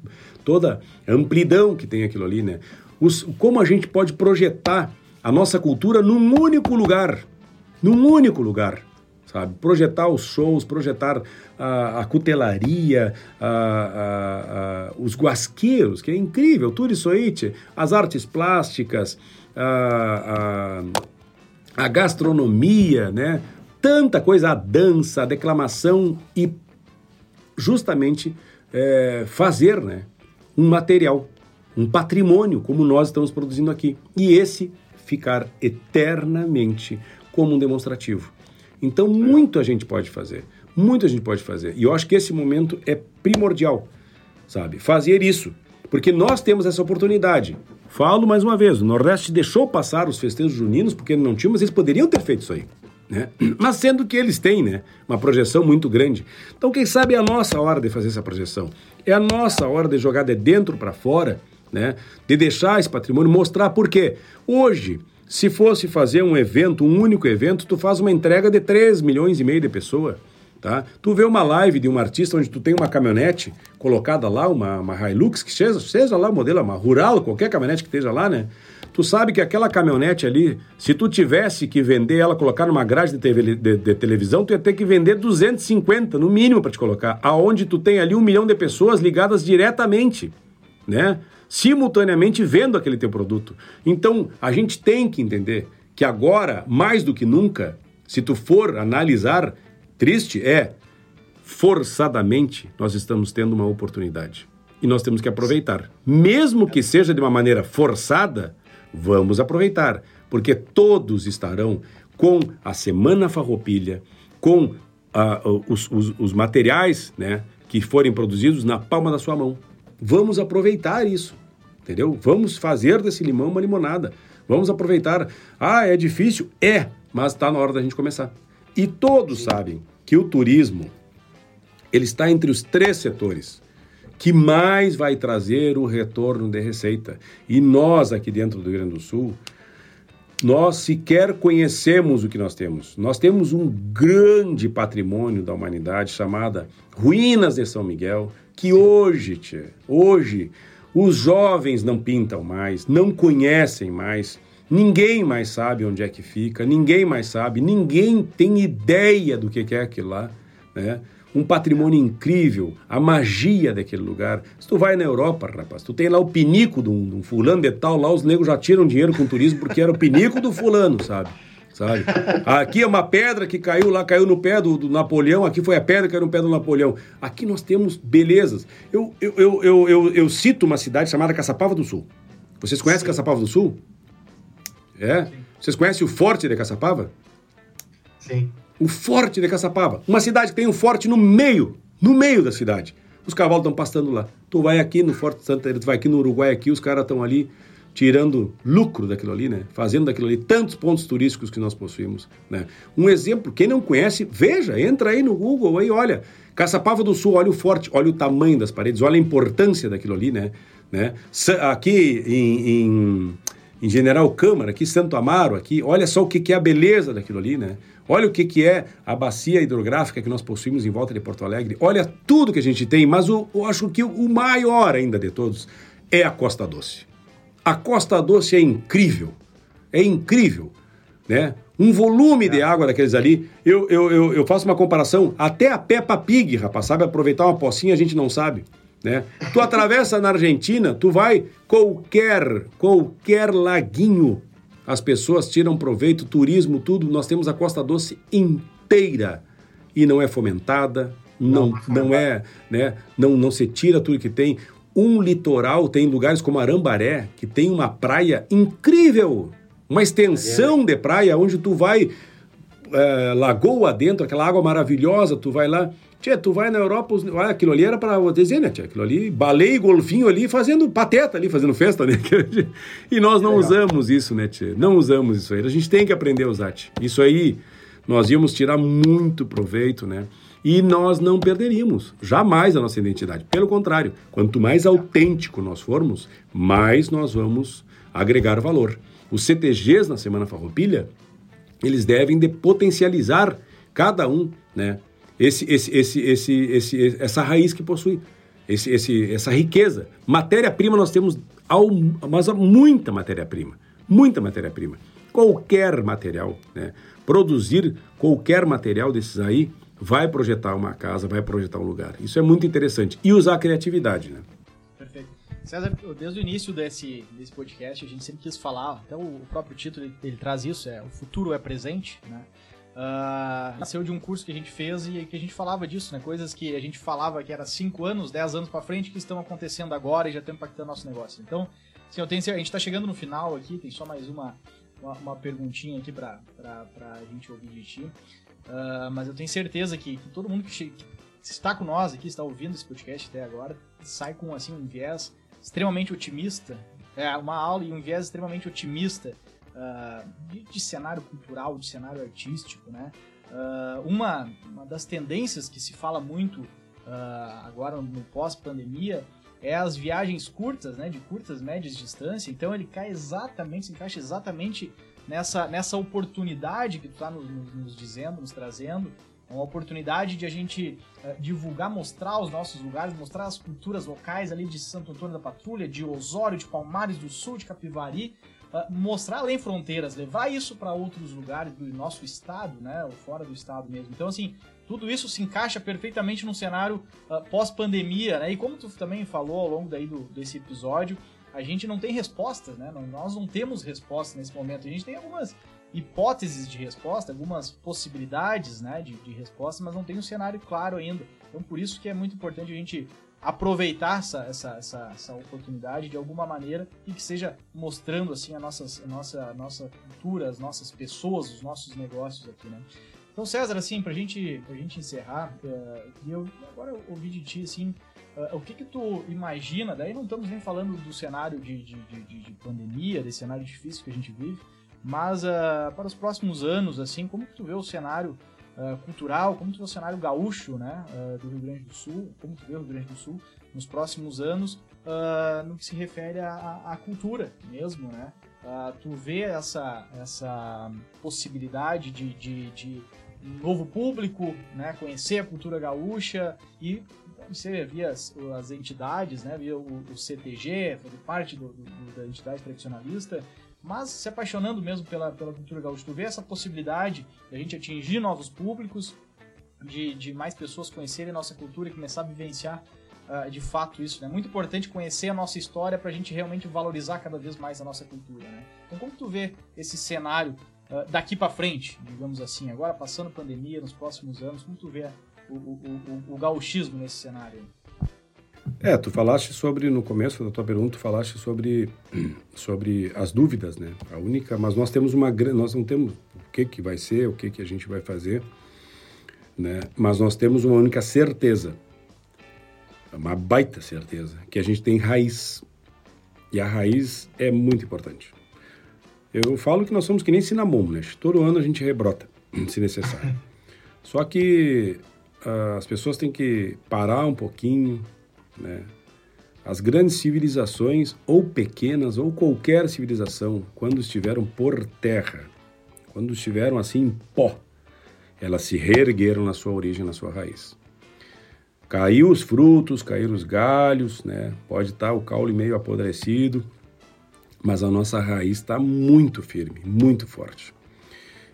toda a amplidão que tem aquilo ali, né? Os, como a gente pode projetar a nossa cultura num único lugar, num único lugar sabe? Projetar os shows, projetar a, a cutelaria, a, a, os guasqueiros, que é incrível, tudo isso aí, as artes plásticas, a, a, gastronomia, né? Tanta coisa, a dança, a declamação e justamente é, fazer, né? Um material, um patrimônio, como nós estamos produzindo aqui. E esse ficar eternamente como um demonstrativo. Então, muito a gente pode fazer. Muito a gente pode fazer. E eu acho que esse momento é primordial, sabe? Fazer isso. Porque nós temos essa oportunidade. Falo mais uma vez: o Nordeste deixou passar os festejos juninos porque não tinha, mas eles poderiam ter feito isso aí. Né? Mas sendo que eles têm né, uma projeção muito grande. Então, quem sabe é a nossa hora de fazer essa projeção. É a nossa hora de jogar de dentro para fora, né? de deixar esse patrimônio, mostrar por quê. Hoje, se fosse fazer um evento, um único evento, tu faz uma entrega de 3 milhões e meio de pessoas. Tá? Tu vê uma live de um artista onde tu tem uma caminhonete colocada lá, uma, uma Hilux, que seja, seja lá o modelo, uma rural, qualquer caminhonete que esteja lá, né? Tu sabe que aquela caminhonete ali, se tu tivesse que vender ela, colocar numa grade de, TV, de, de televisão, tu ia ter que vender 250 no mínimo para te colocar. Aonde tu tem ali um milhão de pessoas ligadas diretamente, né? Simultaneamente vendo aquele teu produto. Então, a gente tem que entender que agora, mais do que nunca, se tu for analisar, triste é forçadamente, nós estamos tendo uma oportunidade. E nós temos que aproveitar. Mesmo que seja de uma maneira forçada, vamos aproveitar. Porque todos estarão com a Semana Farroupilha, com uh, os, os, os materiais né, que forem produzidos na palma da sua mão. Vamos aproveitar isso, entendeu? Vamos fazer desse limão uma limonada. Vamos aproveitar. Ah, é difícil? É, mas está na hora da gente começar. E todos Sim. sabem que o turismo ele está entre os três setores que mais vai trazer o retorno de receita. E nós aqui dentro do Rio Grande do Sul, nós sequer conhecemos o que nós temos. Nós temos um grande patrimônio da humanidade chamada Ruínas de São Miguel, que hoje, tchê, hoje os jovens não pintam mais, não conhecem mais, ninguém mais sabe onde é que fica, ninguém mais sabe, ninguém tem ideia do que é aquilo lá, né? um patrimônio incrível, a magia daquele lugar. Se tu vai na Europa, rapaz, tu tem lá o pinico de um, fulano de tal, lá os negros já tiram dinheiro com turismo porque era o pinico do fulano, sabe? Sabe? Aqui é uma pedra que caiu lá, caiu no pé do, do, Napoleão, aqui foi a pedra que caiu no pé do Napoleão. Aqui nós temos belezas. Eu, eu, eu, eu, eu, eu cito uma cidade chamada Caçapava do Sul. Vocês conhecem Sim. Caçapava do Sul? É? Sim. Vocês conhecem o Forte de Caçapava? Sim o Forte de Caçapava. Uma cidade que tem um forte no meio, no meio da cidade. Os cavalos estão pastando lá. Tu vai aqui no Forte Santa, tu vai aqui no Uruguai, aqui os caras estão ali tirando lucro daquilo ali, né? Fazendo daquilo ali tantos pontos turísticos que nós possuímos, né? Um exemplo, quem não conhece, veja, entra aí no Google aí, olha, Caçapava do Sul, olha o forte, olha o tamanho das paredes, olha a importância daquilo ali, né? né? Aqui em, em, em General Câmara, aqui Santo Amaro, aqui, olha só o que, que é a beleza daquilo ali, né? Olha o que, que é a bacia hidrográfica que nós possuímos em volta de Porto Alegre. Olha tudo que a gente tem, mas eu acho que o maior ainda de todos é a Costa Doce. A Costa Doce é incrível. É incrível. Né? Um volume de água daqueles ali. Eu, eu, eu, eu faço uma comparação. Até a Peppa Pig, rapaz, sabe aproveitar uma pocinha, a gente não sabe. Né? Tu atravessa na Argentina, tu vai qualquer, qualquer laguinho as pessoas tiram proveito, turismo, tudo. Nós temos a Costa Doce inteira e não é fomentada, não, não é, né? Não, não se tira tudo que tem. Um litoral tem lugares como Arambaré, que tem uma praia incrível, uma extensão de praia onde tu vai é, lagoa dentro, aquela água maravilhosa, tu vai lá Tia, tu vai na Europa, aquilo ali era para dizer, né, tia? Aquilo ali, baleia e golfinho ali fazendo pateta ali, fazendo festa, né? e nós não Legal. usamos isso, né, tia? Não usamos isso aí. A gente tem que aprender a usar, tia. Isso aí, nós íamos tirar muito proveito, né? E nós não perderíamos jamais a nossa identidade. Pelo contrário, quanto mais autêntico nós formos, mais nós vamos agregar valor. Os CTGs na Semana Farroupilha, eles devem de potencializar cada um, né? esse, esse, esse, esse, esse, essa raiz que possui, esse, esse, essa riqueza. Matéria-prima nós temos, ao, mas muita matéria-prima, muita matéria-prima. Qualquer material, né? produzir qualquer material desses aí vai projetar uma casa, vai projetar um lugar. Isso é muito interessante. E usar a criatividade, né? Perfeito. César, desde o início desse, desse podcast, a gente sempre quis falar, até o próprio título ele, ele traz isso, é o futuro é presente, né? Uh, nasceu de um curso que a gente fez e que a gente falava disso, né? Coisas que a gente falava que era 5 anos, 10 anos para frente que estão acontecendo agora e já estão impactando nosso negócio. Então, assim, eu tenho, a gente está chegando no final aqui, tem só mais uma, uma, uma perguntinha aqui para a gente ouvir de ti. Uh, mas eu tenho certeza que, que todo mundo que, que, está com nós aqui, está ouvindo esse podcast até agora, sai com assim, um viés extremamente otimista, é, uma aula e um viés extremamente otimista uh, de, de, cenário cultural, de cenário artístico, né? Uh, uma, uma das tendências que se fala muito agora no pós-pandemia é as viagens curtas, né? De curtas, médias distâncias. Então ele cai exatamente, se encaixa exatamente nessa, nessa oportunidade que tu está nos, nos, dizendo, nos trazendo, é uma oportunidade de a gente uh, divulgar, mostrar os nossos lugares, mostrar as culturas locais ali de Santo Antônio da Patrulha, de Osório, de Palmares do Sul, de Capivari, mostrar além fronteiras, levar isso para outros lugares do nosso estado, né, ou fora do estado mesmo. Então, assim, tudo isso se encaixa perfeitamente num cenário uh, pós-pandemia, né? E como tu também falou ao longo daí do, desse episódio, a gente não tem respostas, né? Nós não temos respostas nesse momento. A gente tem algumas hipóteses de resposta, algumas possibilidades né, de, de resposta, mas não tem um cenário claro ainda. Então, por isso que é muito importante a gente aproveitar essa, essa, essa, essa oportunidade de alguma maneira e que seja mostrando assim a, nossas, a nossa, a nossa cultura, as nossas pessoas, os nossos negócios aqui, né? Então, César, assim, pra gente, pra gente encerrar, uh, eu agora eu ouvi de ti, assim, uh, o que que tu imagina, daí não estamos nem falando do cenário de, de, de, de pandemia, desse cenário difícil que a gente vive, mas uh, para os próximos anos, assim, como que tu vê o cenário uh, cultural, como tu vê o cenário gaúcho, né, do Rio Grande do Sul, como tu vê o Rio Grande do Sul nos próximos anos, no que se refere à, à cultura mesmo, né? tu vê essa, essa possibilidade de, de, de um novo público, né, conhecer a cultura gaúcha e você via as, as entidades, né, via o, o CTG, fazer parte do, do, da entidade tradicionalista, mas se apaixonando mesmo pela, pela cultura gaúcha. Tu vê essa possibilidade de a gente atingir novos públicos, de, de mais pessoas conhecerem nossa cultura e começar a vivenciar uh, de fato isso. É né? muito importante conhecer a nossa história para a gente realmente valorizar cada vez mais a nossa cultura. Né? Então, como tu vê esse cenário uh, daqui para frente, digamos assim, agora passando pandemia, nos próximos anos, como tu vê o, o, o, gauchismo nesse cenário? É, tu falaste sobre, no começo da tua pergunta, tu falaste sobre, sobre as dúvidas, né? A única, mas nós temos uma nós não temos o que que vai ser, o que que a gente vai fazer, né? Mas nós temos uma única certeza, uma baita certeza, que a gente tem raiz. E a raiz é muito importante. Eu falo que nós somos que nem cinnamon, né? Todo ano a gente rebrota, se necessário. Só que as pessoas têm que parar um pouquinho, né? As grandes civilizações, ou pequenas, ou qualquer civilização, quando estiveram por terra, quando estiveram assim em pó, elas se reergueram na sua origem, na sua raiz. Caiu os frutos, caíram os galhos, né? pode estar o caule meio apodrecido, mas a nossa raiz está muito firme, muito forte.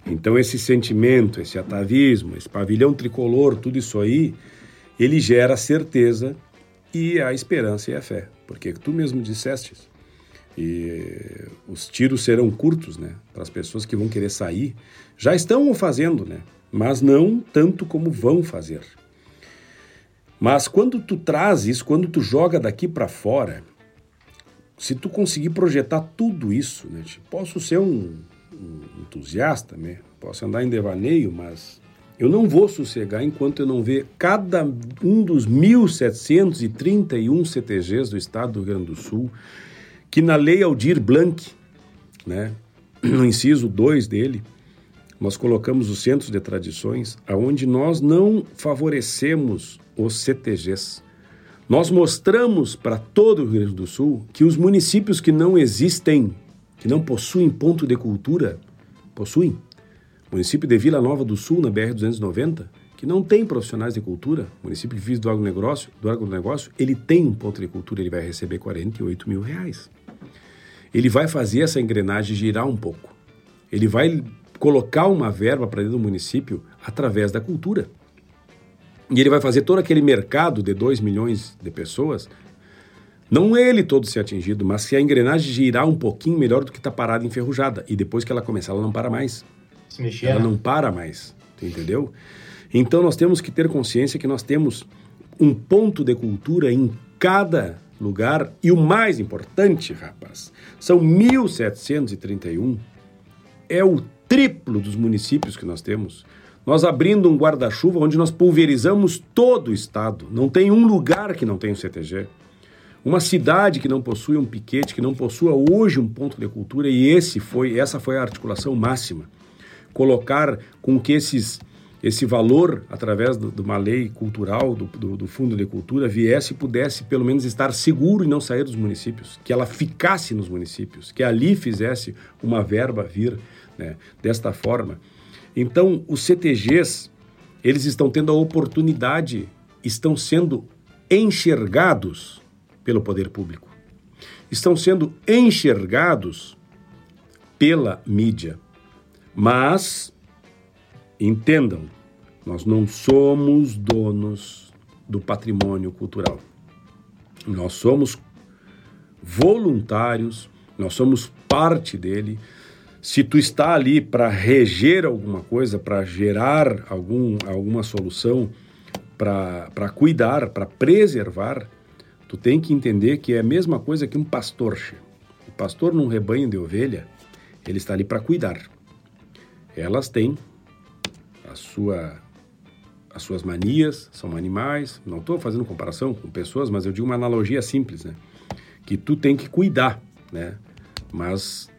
Então esse sentimento, esse atavismo, esse pavilhão tricolor, tudo isso aí, ele gera certeza e a esperança e a fé, porque tu mesmo disseste, e os tiros serão curtos, né, para as pessoas que vão querer sair, já estão fazendo, né, mas não tanto como vão fazer. Mas quando tu traz isso, quando tu joga daqui para fora, se tu conseguir projetar tudo isso, né, posso ser um entusiasta, né, posso andar em devaneio, mas eu não vou sossegar enquanto eu não ver cada um dos 1.731 CTGs do estado do Rio Grande do Sul, que na lei Aldir Blanc, né, no inciso 2 dele, nós colocamos os centros de tradições, aonde nós não favorecemos os CTGs. Nós mostramos para todo o Rio Grande do Sul que os municípios que não existem, que não possuem ponto de cultura, possuem município de Vila Nova do Sul, na BR-290, que não tem profissionais de cultura, município que vive do agronegócio, do agronegócio, ele tem um ponto de cultura, ele vai receber 48 mil reais. Ele vai fazer essa engrenagem girar um pouco. Ele vai colocar uma verba para dentro do município através da cultura. E ele vai fazer todo aquele mercado de 2 milhões de pessoas, não ele todo ser atingido, mas se a engrenagem girar um pouquinho melhor do que está parada enferrujada. E depois que ela começar, ela não para mais se mexer. Ela né? não para mais, entendeu? Então nós temos que ter consciência que nós temos um ponto de cultura em cada lugar e o mais importante, rapaz, são 1731. É o triplo dos municípios que nós temos. Nós abrindo um guarda-chuva onde nós pulverizamos todo o estado. Não tem um lugar que não tenha um CTG. Uma cidade que não possui um piquete, que não possua hoje um ponto de cultura, e esse foi, essa foi a articulação máxima. Colocar com que esses, esse valor, através de uma lei cultural, do, do, do, Fundo de Cultura, viesse e pudesse pelo menos estar seguro e não sair dos municípios, que ela ficasse nos municípios, que ali fizesse uma verba vir né, desta forma. Então, os CTGs, eles estão tendo a oportunidade, estão sendo enxergados pelo poder público, estão sendo enxergados pela mídia. Mas, entendam, nós não somos donos do patrimônio cultural. Nós somos voluntários, nós somos parte dele. Se tu está ali para reger alguma coisa, para gerar algum, alguma solução, para cuidar, para preservar, tu tem que entender que é a mesma coisa que um pastor. O pastor num rebanho de ovelha, ele está ali para cuidar. Elas têm a sua, as suas manias, são animais. Não estou fazendo comparação com pessoas, mas eu digo uma analogia simples, né? Que tu tem que cuidar, né? Mas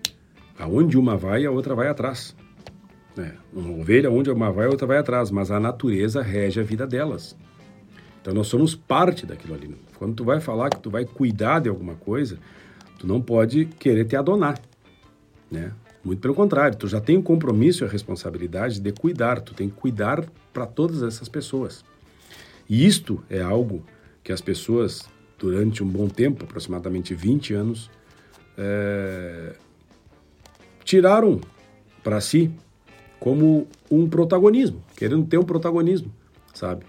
aonde uma vai, a outra vai atrás. Né? Uma ovelha, onde uma vai, a outra vai atrás. Mas a natureza rege a vida delas. Então nós somos parte daquilo ali. Quando tu vai falar que tu vai cuidar de alguma coisa, tu não pode querer te adonar, né? Muito pelo contrário, tu já tem o compromisso e a responsabilidade de cuidar, tu tem que cuidar para todas essas pessoas. E isto é algo que as pessoas, durante um bom tempo, aproximadamente 20 anos, é, tiraram para si como um protagonismo, querendo ter um protagonismo, sabe?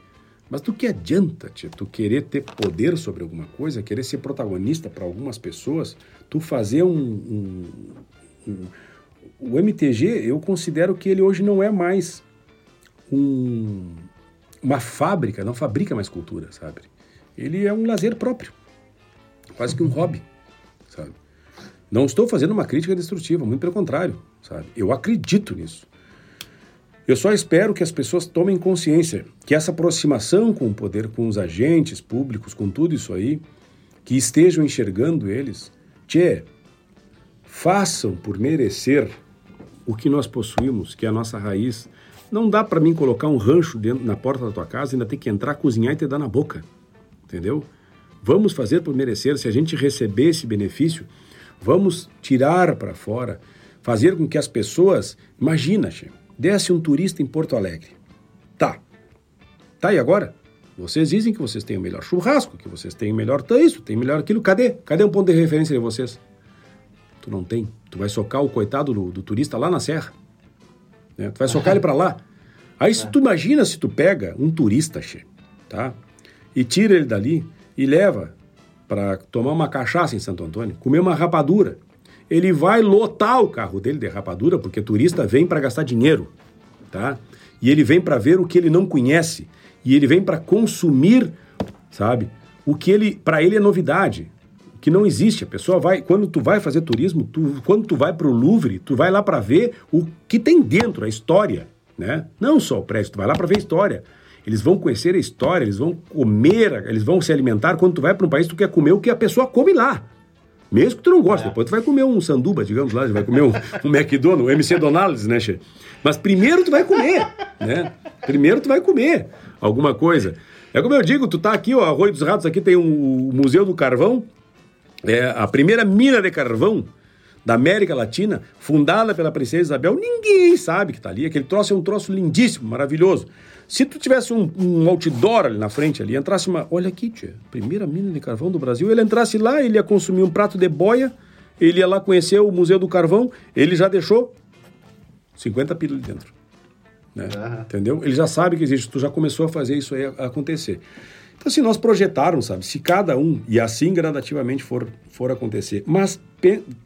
Mas do que adianta, tia, tu querer ter poder sobre alguma coisa, querer ser protagonista para algumas pessoas, tu fazer um, um, um, O MTG, eu considero que ele hoje não é mais um, uma fábrica, não fabrica mais cultura, sabe? Ele é um lazer próprio, quase que um hobby, sabe? Não estou fazendo uma crítica destrutiva, muito pelo contrário, sabe? Eu acredito nisso. Eu só espero que as pessoas tomem consciência que essa aproximação com o poder, com os agentes públicos, com tudo isso aí, que estejam enxergando eles, tchê, façam por merecer o que nós possuímos, que é a nossa raiz. Não dá para mim colocar um rancho dentro, na porta da tua casa e ainda ter que entrar, cozinhar e te dar na boca. Entendeu? Vamos fazer por merecer. Se a gente receber esse benefício, vamos tirar para fora, fazer com que as pessoas. Imagina, che, desce um turista em Porto Alegre. Tá. Tá, e agora? Vocês dizem que vocês têm o melhor churrasco, que vocês têm o melhor isso, tem o melhor aquilo. Cadê? Cadê um ponto de referência de vocês? Tu não tem. Tu vai socar o coitado do, do turista lá na serra. Né? Tu vai socar ele para lá. Aí se tu imagina se tu pega um turista, che, tá? E tira ele dali e leva para tomar uma cachaça em Santo Antônio, comer uma rapadura ele vai lotar o carro dele de rapadura, porque turista vem para gastar dinheiro, tá? E ele vem para ver o que ele não conhece, e ele vem para consumir, sabe? O que ele para ele é novidade, que não existe. A pessoa vai, quando tu vai fazer turismo, tu, quando tu vai para o Louvre, tu vai lá para ver o que tem dentro, a história, né? Não só o prédio, tu vai lá para ver a história. Eles vão conhecer a história, eles vão comer, eles vão se alimentar. Quando tu vai para um país, tu quer comer o que a pessoa come lá. Mesmo que tu não goste, é. depois tu vai comer um sanduba, digamos lá, vai comer um, um McDonald's, um MC Donald's, né, che? Mas primeiro tu vai comer, né? Primeiro tu vai comer alguma coisa. É como eu digo, tu tá aqui, ó, Arroio dos Ratos, aqui tem um, o Museu do Carvão, é a primeira mina de carvão da América Latina, fundada pela princesa Isabel. Ninguém sabe que tá ali, aquele troço é um troço lindíssimo, maravilhoso. Se tu tivesse um, um, outdoor ali na frente, ali, entrasse uma. Olha aqui, tia, primeira mina de carvão do Brasil. Ele entrasse lá, ele ia consumir um prato de boia, ele ia lá conhecer o Museu do Carvão, ele já deixou 50 pila ali dentro. Né? Uhum. Entendeu? Ele já sabe que existe, tu já começou a fazer isso aí acontecer. Então, se nós projetarmos, sabe, se cada um, e assim gradativamente for, for acontecer, mas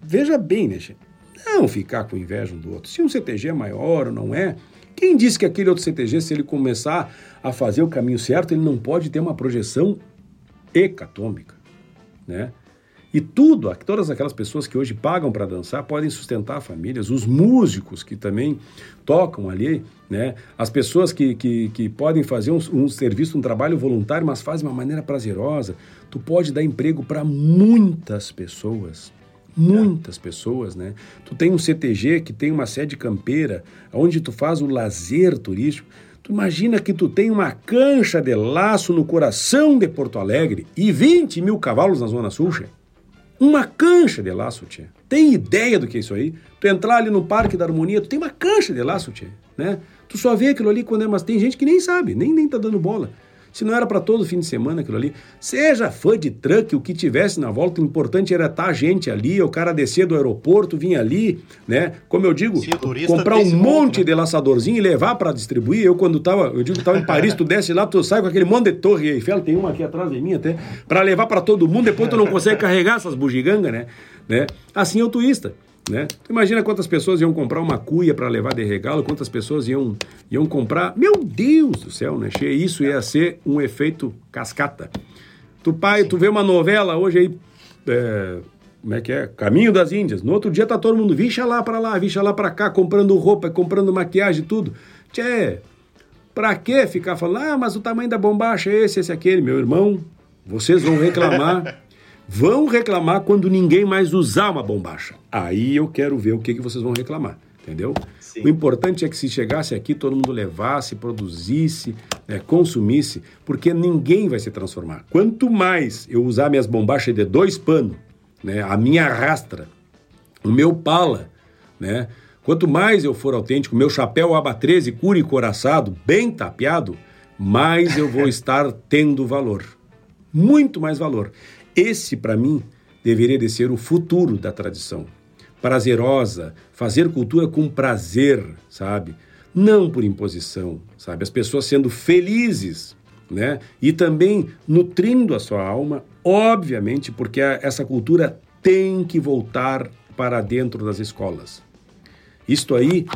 veja bem, né, não ficar com inveja um do outro. Se um CTG é maior ou não é, quem disse que aquele outro CTG, se ele começar a fazer o caminho certo, ele não pode ter uma projeção hecatômica, né? E tudo, todas aquelas pessoas que hoje pagam para dançar podem sustentar famílias, os músicos que também tocam ali, né? as pessoas que, que, que podem fazer um, um serviço, um trabalho voluntário, mas fazem de uma maneira prazerosa. Tu pode dar emprego para muitas pessoas muitas pessoas, né? Tu tem um CTG que tem uma sede campeira, onde tu faz o lazer turístico. Tu imagina que tu tem uma cancha de laço no coração de Porto Alegre e 20 mil cavalos na Zona Sul, che? Uma cancha de laço, tia. Tem ideia do que é isso aí? Tu entrar ali no Parque da Harmonia, tu tem uma cancha de laço, tia, né? Tu só vê aquilo ali quando é, mas tem gente que nem sabe, nem, nem tá dando bola. Se não era para todo fim de semana aquilo ali, seja fã de truck, o que tivesse na volta, o importante era estar tá a gente ali, o cara descer do aeroporto, vir ali, né? Como eu digo, comprar um monte né? de laçadorzinho e levar para distribuir. Eu quando tava, eu digo que tava em Paris, tu desce lá, tu sai com aquele monte de torre Eiffel, tem uma aqui atrás de mim até, para levar para todo mundo, depois tu não consegue carregar essas bugigangas, né? né? Assim é o turista. Né? Imagina quantas pessoas iam comprar uma cuia para levar de regalo, quantas pessoas iam, iam comprar. Meu Deus do céu, né? Isso ia ser um efeito cascata. Tu pai, tu vê uma novela hoje aí, é, como é que é? Caminho das Índias. No outro dia tá todo mundo, vixa lá para lá, vixa lá para cá, comprando roupa, comprando maquiagem, tudo. Tchê, pra que ficar falando, ah, mas o tamanho da bombacha é esse, esse, aquele? Meu irmão, vocês vão reclamar Vão reclamar quando ninguém mais usar uma bombacha. Aí eu quero ver o que, que vocês vão reclamar, entendeu? Sim. O importante é que se chegasse aqui, todo mundo levasse, produzisse, né, consumisse, porque ninguém vai se transformar. Quanto mais eu usar minhas bombachas de dois panos, né, a minha rastra, o meu pala, né, quanto mais eu for autêntico, meu chapéu aba 13, cura e coraçado, bem tapeado, mais eu vou estar tendo valor. Muito mais valor. Esse, para mim, deveria de ser o futuro da tradição. Prazerosa, fazer cultura com prazer, sabe? Não por imposição, sabe? As pessoas sendo felizes, né? E também nutrindo a sua alma, obviamente, porque essa cultura tem que voltar para dentro das escolas. Isto aí,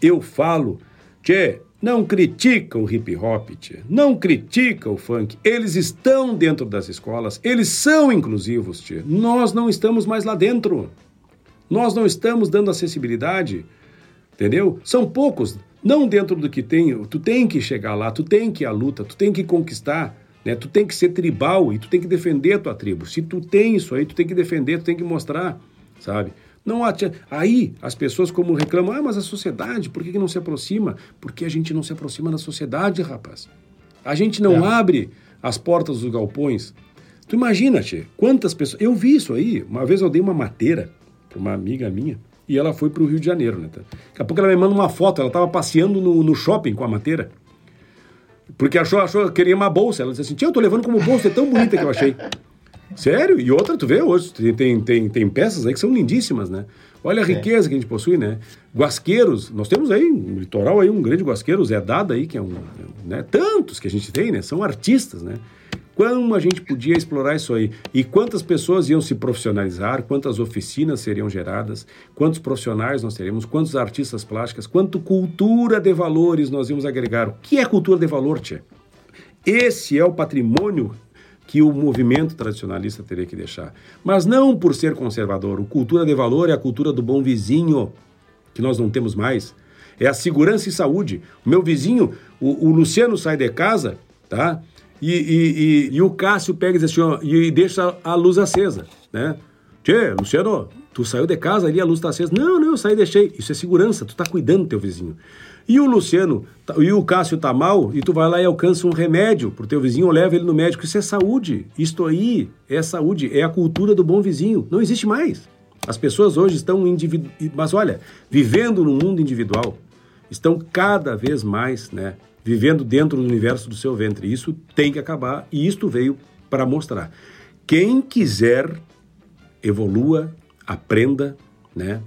eu falo, que não critica o hip hop, tia. não critica o funk. Eles estão dentro das escolas, eles são inclusivos, tia. Nós não estamos mais lá dentro. Nós não estamos dando acessibilidade, entendeu? São poucos, não dentro do que tem. Tu tem que chegar lá, tu tem que ir à luta, tu tem que conquistar, né? Tu tem que ser tribal e tu tem que defender a tua tribo. Se tu tem isso aí, tu tem que defender, tu tem que mostrar, sabe? Não Aí as pessoas como reclamam, ah, mas a sociedade, por que, não se aproxima? Porque a gente não se aproxima da sociedade, rapaz. A gente não é. abre as portas dos galpões. Tu imagina, tchê, quantas pessoas. Eu vi isso aí. Uma vez eu dei uma mateira para uma amiga minha e ela foi para o Rio de Janeiro, né? Daqui a pouco ela me manda uma foto, ela estava passeando no, no shopping com a mateira. Porque achou, achou, queria uma bolsa. Ela disse assim: Tia, eu tô levando como bolsa, é tão bonita que eu achei. Sério? E outra, tu vê hoje, tem, tem, tem peças aí que são lindíssimas, né? Olha a é. riqueza que a gente possui, né? Guasqueiros, nós temos aí no litoral aí um grande guasqueiro, Zé Dada aí, que é um, né? Tantos que a gente tem, né? São artistas, né? Como a gente podia explorar isso aí? E quantas pessoas iam se profissionalizar? Quantas oficinas seriam geradas? Quantos profissionais nós teríamos? Quantos artistas plásticos? Quanto cultura de valores nós íamos agregar? O que é cultura de valor, Tia? Esse é o patrimônio que o movimento tradicionalista teria que deixar. Mas não por ser conservador. O cultura de valor é a cultura do bom vizinho, que nós não temos mais. É a segurança e saúde. O meu vizinho, o, o Luciano, sai de casa, tá? E, e, e, e, o Cássio pega e diz assim, ó, e deixa a luz acesa, né? Tchê, Luciano, tu saiu de casa ali, a luz está acesa. Não, não, eu saí e deixei. Isso é segurança, tu está cuidando do teu vizinho. E o Luciano tá, e o Cássio tá mal e tu vai lá e alcança um remédio pro teu vizinho ou leva ele no médico. Isso é saúde. Isto aí é saúde, é a cultura do bom vizinho. Não existe mais. As pessoas hoje estão individu... mas olha, vivendo no mundo individual, estão cada vez mais, né, vivendo dentro do universo do seu ventre. Isso tem que acabar e isto veio para mostrar. Quem quiser evolua, aprenda, né?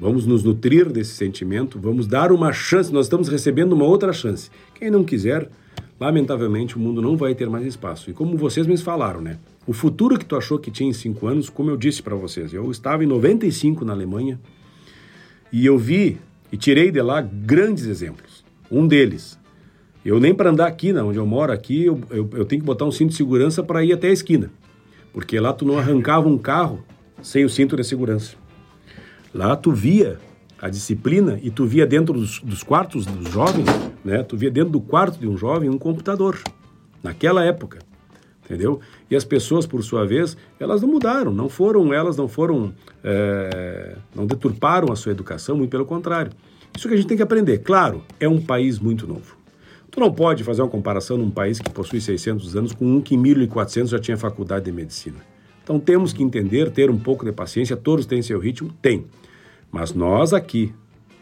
Vamos nos nutrir desse sentimento, vamos dar uma chance, nós estamos recebendo uma outra chance. Quem não quiser, lamentavelmente o mundo não vai ter mais espaço. E como vocês me falaram, né? O futuro que tu achou que tinha em cinco anos, como eu disse para vocês, eu estava em 95 na Alemanha e eu vi e tirei de lá grandes exemplos. Um deles, eu nem para andar aqui, onde eu moro aqui, eu, eu, eu tenho que botar um cinto de segurança para ir até a esquina, porque lá tu não arrancava um carro sem o cinto de segurança. Lá tu via a disciplina e tu via dentro dos, dos, quartos dos jovens, né? Tu via dentro do quarto de um jovem um computador. Naquela época, entendeu? E as pessoas, por sua vez, elas não mudaram, não foram, elas não foram, é, não deturparam a sua educação, muito pelo contrário. Isso que a gente tem que aprender. Claro, é um país muito novo. Tu não pode fazer uma comparação num país que possui 600 anos com um que em 1400 já tinha faculdade de medicina. Então temos que entender, ter um pouco de paciência, todos têm seu ritmo? Tem. Mas nós aqui,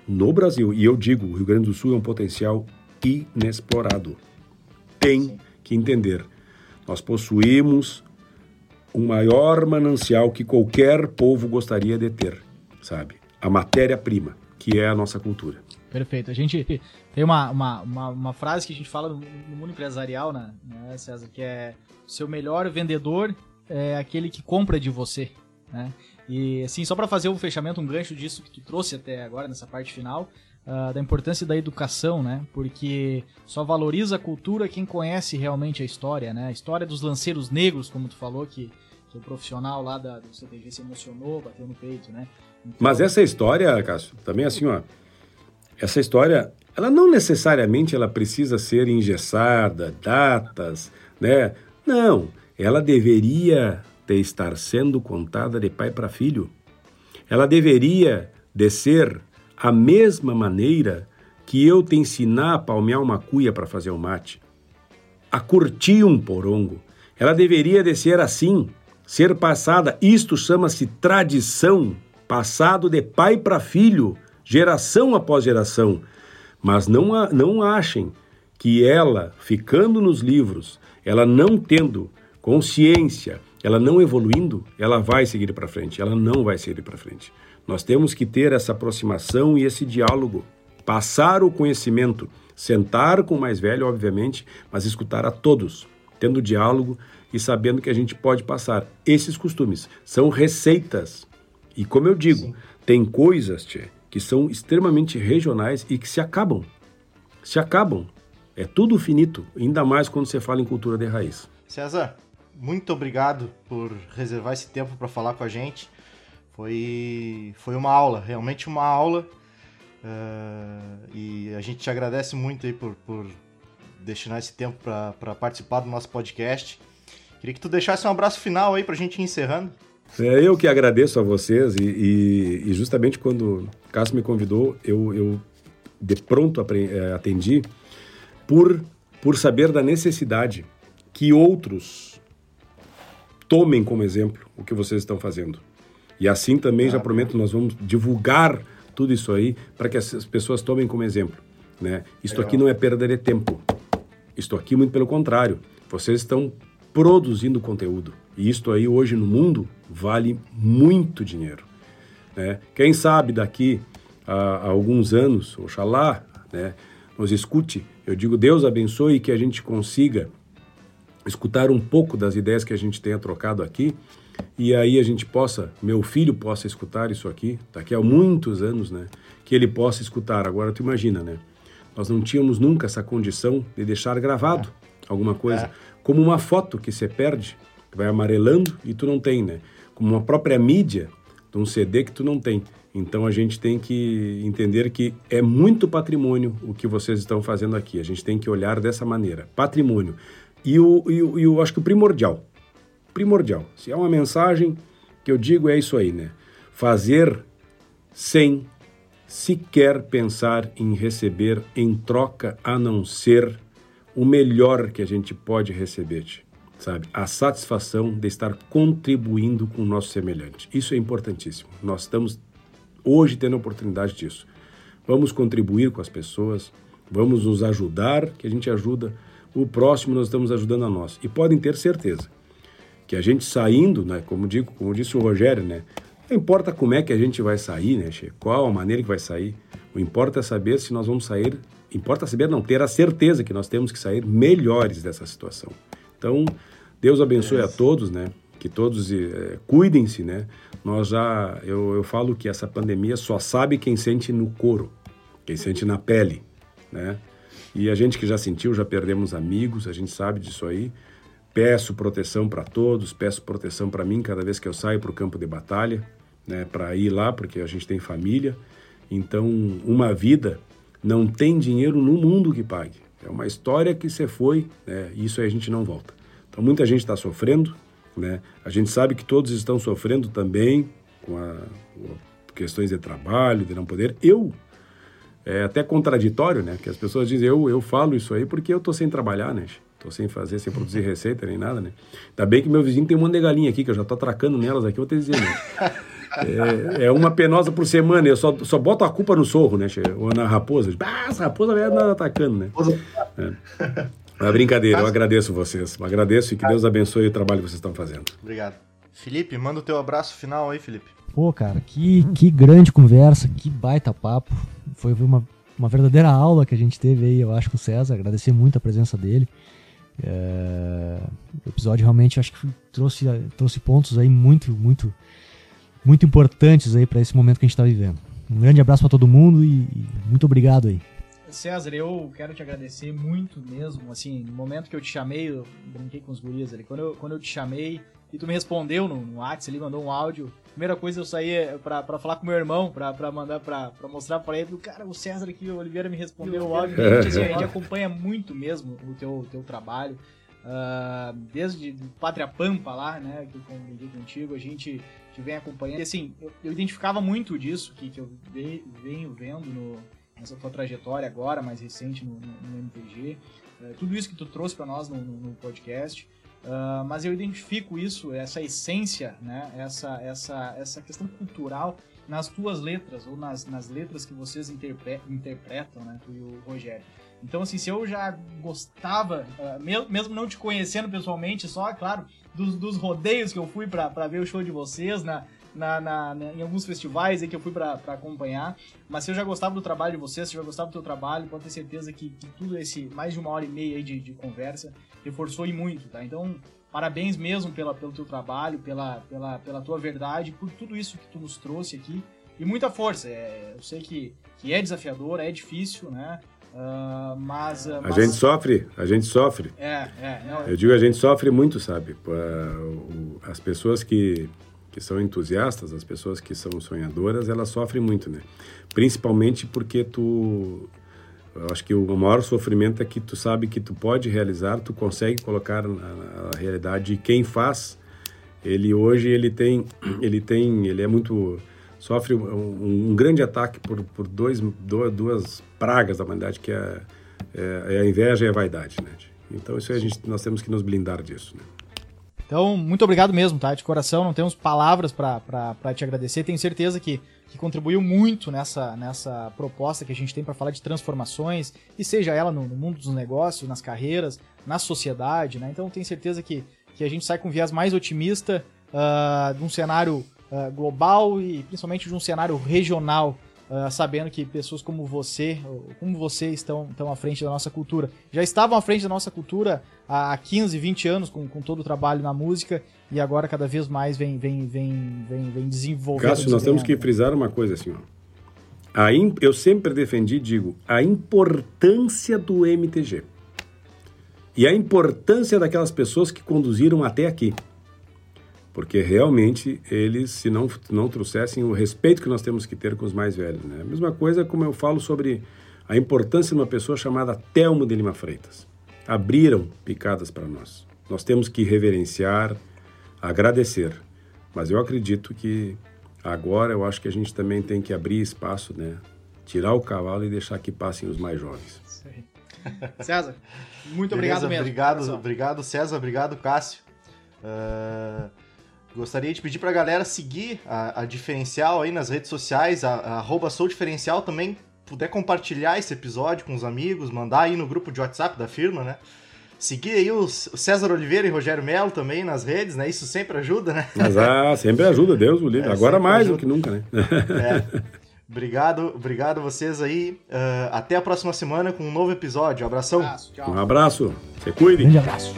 no Brasil, e eu digo, o Rio Grande do Sul é um potencial inexplorado. Tem que entender. Nós possuímos o maior manancial que qualquer povo gostaria de ter, sabe? A matéria-prima, que é a nossa cultura. Perfeito. A gente tem uma, uma, uma, uma, frase que a gente fala no, mundo empresarial, né, né, César, que é seu melhor vendedor é aquele que compra de você. né? E assim, só para fazer um fechamento, um gancho disso que tu trouxe até agora nessa parte final, uh, da importância da educação, né? Porque só valoriza a cultura quem conhece realmente a história, né? A história dos lanceiros negros, como tu falou, que, que o profissional lá da, do CTG se emocionou, bateu no peito, né? Então... Mas essa história, Cássio, também assim, ó, essa história, ela não necessariamente ela precisa ser engessada, datas, né? Não, ela deveria de estar sendo contada de pai para filho. Ela deveria de ser a mesma maneira que eu te ensinar a palmear uma cuia para fazer o um mate, a curtir um porongo. Ela deveria de ser assim, ser passada. Isto chama-se tradição, passado de pai para filho, geração após geração. Mas não, não achem que ela, ficando nos livros, ela não tendo consciência, ela não evoluindo, ela vai seguir para frente. Ela não vai seguir para frente. Nós temos que ter essa aproximação e esse diálogo, passar o conhecimento, sentar com o mais velho, obviamente, mas escutar a todos, tendo diálogo e sabendo que a gente pode passar esses costumes. São receitas. E como eu digo, Sim. tem coisas tchê, que são extremamente regionais e que se acabam. Se acabam. É tudo finito, ainda mais quando você fala em cultura de raiz. César, muito obrigado por reservar esse tempo para falar com a gente. Foi, foi uma aula, realmente uma aula. Uh, e a gente te agradece muito aí por, por destinar esse tempo para participar do nosso podcast. Queria que tu deixasse um abraço final aí para a gente ir encerrando. É, eu que agradeço a vocês e, e, e justamente quando o Cássio me convidou, eu, eu de pronto é, atendi por, por saber da necessidade que outros tomem como exemplo o que vocês estão fazendo. E assim também ah, já prometo, nós vamos divulgar tudo isso aí para que as pessoas tomem como exemplo. Né? Isto Legal. aqui não é perda de tempo. Isto aqui, muito pelo contrário, vocês estão produzindo conteúdo. E isto aí, hoje no mundo, vale muito dinheiro. Né? Quem sabe daqui a, a alguns anos, oxalá, né, nos escute, eu digo Deus abençoe que a gente consiga escutar um pouco das ideias que a gente tenha trocado aqui e aí a gente possa, meu filho possa escutar isso aqui, daqui a muitos anos, né? Que ele possa escutar. Agora tu imagina, né? Nós não tínhamos nunca essa condição de deixar gravado é. alguma coisa, é. como uma foto que você perde, que vai amarelando e tu não tem, né? Como uma própria mídia de um CD que tu não tem. Então a gente tem que entender que é muito patrimônio o que vocês estão fazendo aqui. A gente tem que olhar dessa maneira. Patrimônio. E o, e o, e o acho que o primordial, primordial. Se é uma mensagem que eu digo é isso aí, né? Fazer sem sequer pensar em receber em troca a não ser o melhor que a gente pode receber, sabe? A satisfação de estar contribuindo com o nosso semelhante. Isso é importantíssimo. Nós estamos hoje tendo a oportunidade disso. Vamos contribuir com as pessoas, vamos nos ajudar, que a gente ajuda o próximo, nós estamos ajudando a nós. E podem ter certeza que a gente saindo, né, como digo, como disse o Rogério, né, não importa como é que a gente vai sair, né, che, qual a maneira que vai sair, o importa é saber se nós vamos sair, importa saber não ter a certeza que nós temos que sair melhores dessa situação. Então, Deus abençoe a todos, né, que todos é, cuidem-se, né. Nós já, eu, eu falo que essa pandemia só sabe quem sente no couro, quem sente na pele, né. E a gente que já sentiu, já perdemos amigos, a gente sabe disso aí. Peço proteção para todos, peço proteção para mim cada vez que eu saio para o campo de batalha, né, para ir lá, porque a gente tem família. Então, uma vida não tem dinheiro no mundo que pague. É uma história que você foi, né, isso aí a gente não volta. Então, muita gente está sofrendo, né? A gente sabe que todos estão sofrendo também com, a, com questões de trabalho, de não poder. Eu é até contraditório, né? Que as pessoas dizem, eu, eu falo isso aí porque eu tô sem trabalhar, né? Tô sem fazer, sem produzir receita nem nada, né? Ainda bem que meu vizinho tem um monte de galinha aqui, que eu já tô atracando nelas aqui, vou te dizer, né? É, é, uma penosa por semana, eu só, só boto a culpa no sorro, né? Ou na raposa. Ah, essa raposa vai andar atacando, né? É. Uma brincadeira, eu agradeço vocês. Eu agradeço e que Deus abençoe o trabalho que vocês estão fazendo. Obrigado. Felipe, manda o teu abraço final aí, Felipe. Pô, cara, que, que grande conversa, que baita papo. Foi uma, uma verdadeira aula que a gente teve aí, eu acho, com o César. Agradecer muito a presença dele. É, o episódio realmente acho que trouxe, trouxe pontos aí muito, muito muito importantes aí para esse momento que a gente está vivendo. Um grande abraço para todo mundo e muito obrigado aí. César, eu quero te agradecer muito mesmo. Assim, no momento que eu te chamei, eu brinquei com os gurias ali. Quando eu, quando eu te chamei e tu me respondeu no, no WhatsApp, ele mandou um áudio. Primeira coisa, eu saí é, pra, pra falar com meu irmão, pra, pra mandar, pra, pra mostrar pra ele. Cara, o César aqui, o Oliveira me respondeu o áudio. A gente, assim, a gente acompanha muito mesmo o teu, teu trabalho. Uh, desde Pátria Pampa lá, né, que eu convivi contigo, a gente te vem acompanhando. E assim, eu, eu identificava muito disso que, que eu venho vendo no, nessa tua trajetória agora, mais recente no, no, no MTG. Uh, é, tudo isso que tu trouxe para nós no, no podcast. Uh, mas eu identifico isso, essa essência, né, essa, essa, essa questão cultural nas tuas letras, ou nas, nas letras que vocês interpre interpretam, né, tu e o Rogério. Então, assim, se eu já gostava, uh, mesmo não te conhecendo pessoalmente, só, claro, dos, dos rodeios que eu fui para ver o show de vocês, na, na, na, na, em alguns festivais aí que eu fui para acompanhar. Mas se eu já gostava do trabalho de vocês, se eu já gostava do teu trabalho, pode ter certeza que, que tudo esse mais de uma hora e meia aí de, de conversa reforçou e muito, tá? Então, parabéns mesmo pela, pelo teu trabalho, pela, pela, pela tua verdade, por tudo isso que tu nos trouxe aqui. E muita força. É, eu sei que, que é desafiador, é difícil, né? Uh, mas, uh, mas, A gente sofre, a gente sofre. É, é. Não, eu digo, a gente sofre muito, sabe? As pessoas que, que são entusiastas, as pessoas que são sonhadoras, elas sofrem muito, né? Principalmente porque tu... Eu acho que o maior sofrimento é que tu sabe que tu pode realizar, tu consegue colocar na, realidade. E quem faz, ele hoje ele tem, ele tem, ele é muito sofre um, um grande ataque por, por dois, duas pragas da humanidade, que é, é, é, a inveja e a vaidade. Né? Então, isso a gente, nós temos que nos blindar disso. Né? Então, muito obrigado mesmo, tá? De coração, não temos palavras para te agradecer. Tenho certeza que, que contribuiu muito nessa, nessa proposta que a gente tem para falar de transformações, e seja ela no, no, mundo dos negócios, nas carreiras, na sociedade, né? Então, tenho certeza que, que a gente sai com viés mais otimista uh, de um cenário uh, global e principalmente de um cenário regional, uh, sabendo que pessoas como você, como você estão, estão à frente da nossa cultura. Já estavam à frente da nossa cultura há 15, 20 anos com, com todo o trabalho na música e agora cada vez mais vem, vem, vem, vem, vem desenvolvendo. Cássio, nós temos que frisar uma coisa assim, ó. A in, eu sempre defendi, digo, a importância do MTG. E a importância daquelas pessoas que conduziram até aqui porque realmente eles, se não, não trouxessem o respeito que nós temos que ter com os mais velhos. Né? A mesma coisa como eu falo sobre a importância de uma pessoa chamada Telmo de Lima Freitas. Abriram picadas para nós. Nós temos que reverenciar, agradecer. Mas eu acredito que agora eu acho que a gente também tem que abrir espaço, né? Tirar o cavalo e deixar que passem os mais jovens. César, muito Beleza, obrigado mesmo. Obrigado, obrigado César, obrigado Cássio. Uh... Gostaria de pedir pra galera seguir a, a Diferencial aí nas redes sociais, a, a arroba Sou Diferencial também, puder compartilhar esse episódio com os amigos, mandar aí no grupo de WhatsApp da firma, né? Seguir aí o César Oliveira e Rogério Melo também nas redes, né? Isso sempre ajuda, né? Mas ah, sempre ajuda, Deus o livre. É, Agora mais ajuda. do que nunca, né? É. Obrigado, obrigado a vocês aí. Uh, até a próxima semana com um novo episódio. Abração. Um abraço, Um abraço. Você cuide. Um grande abraço.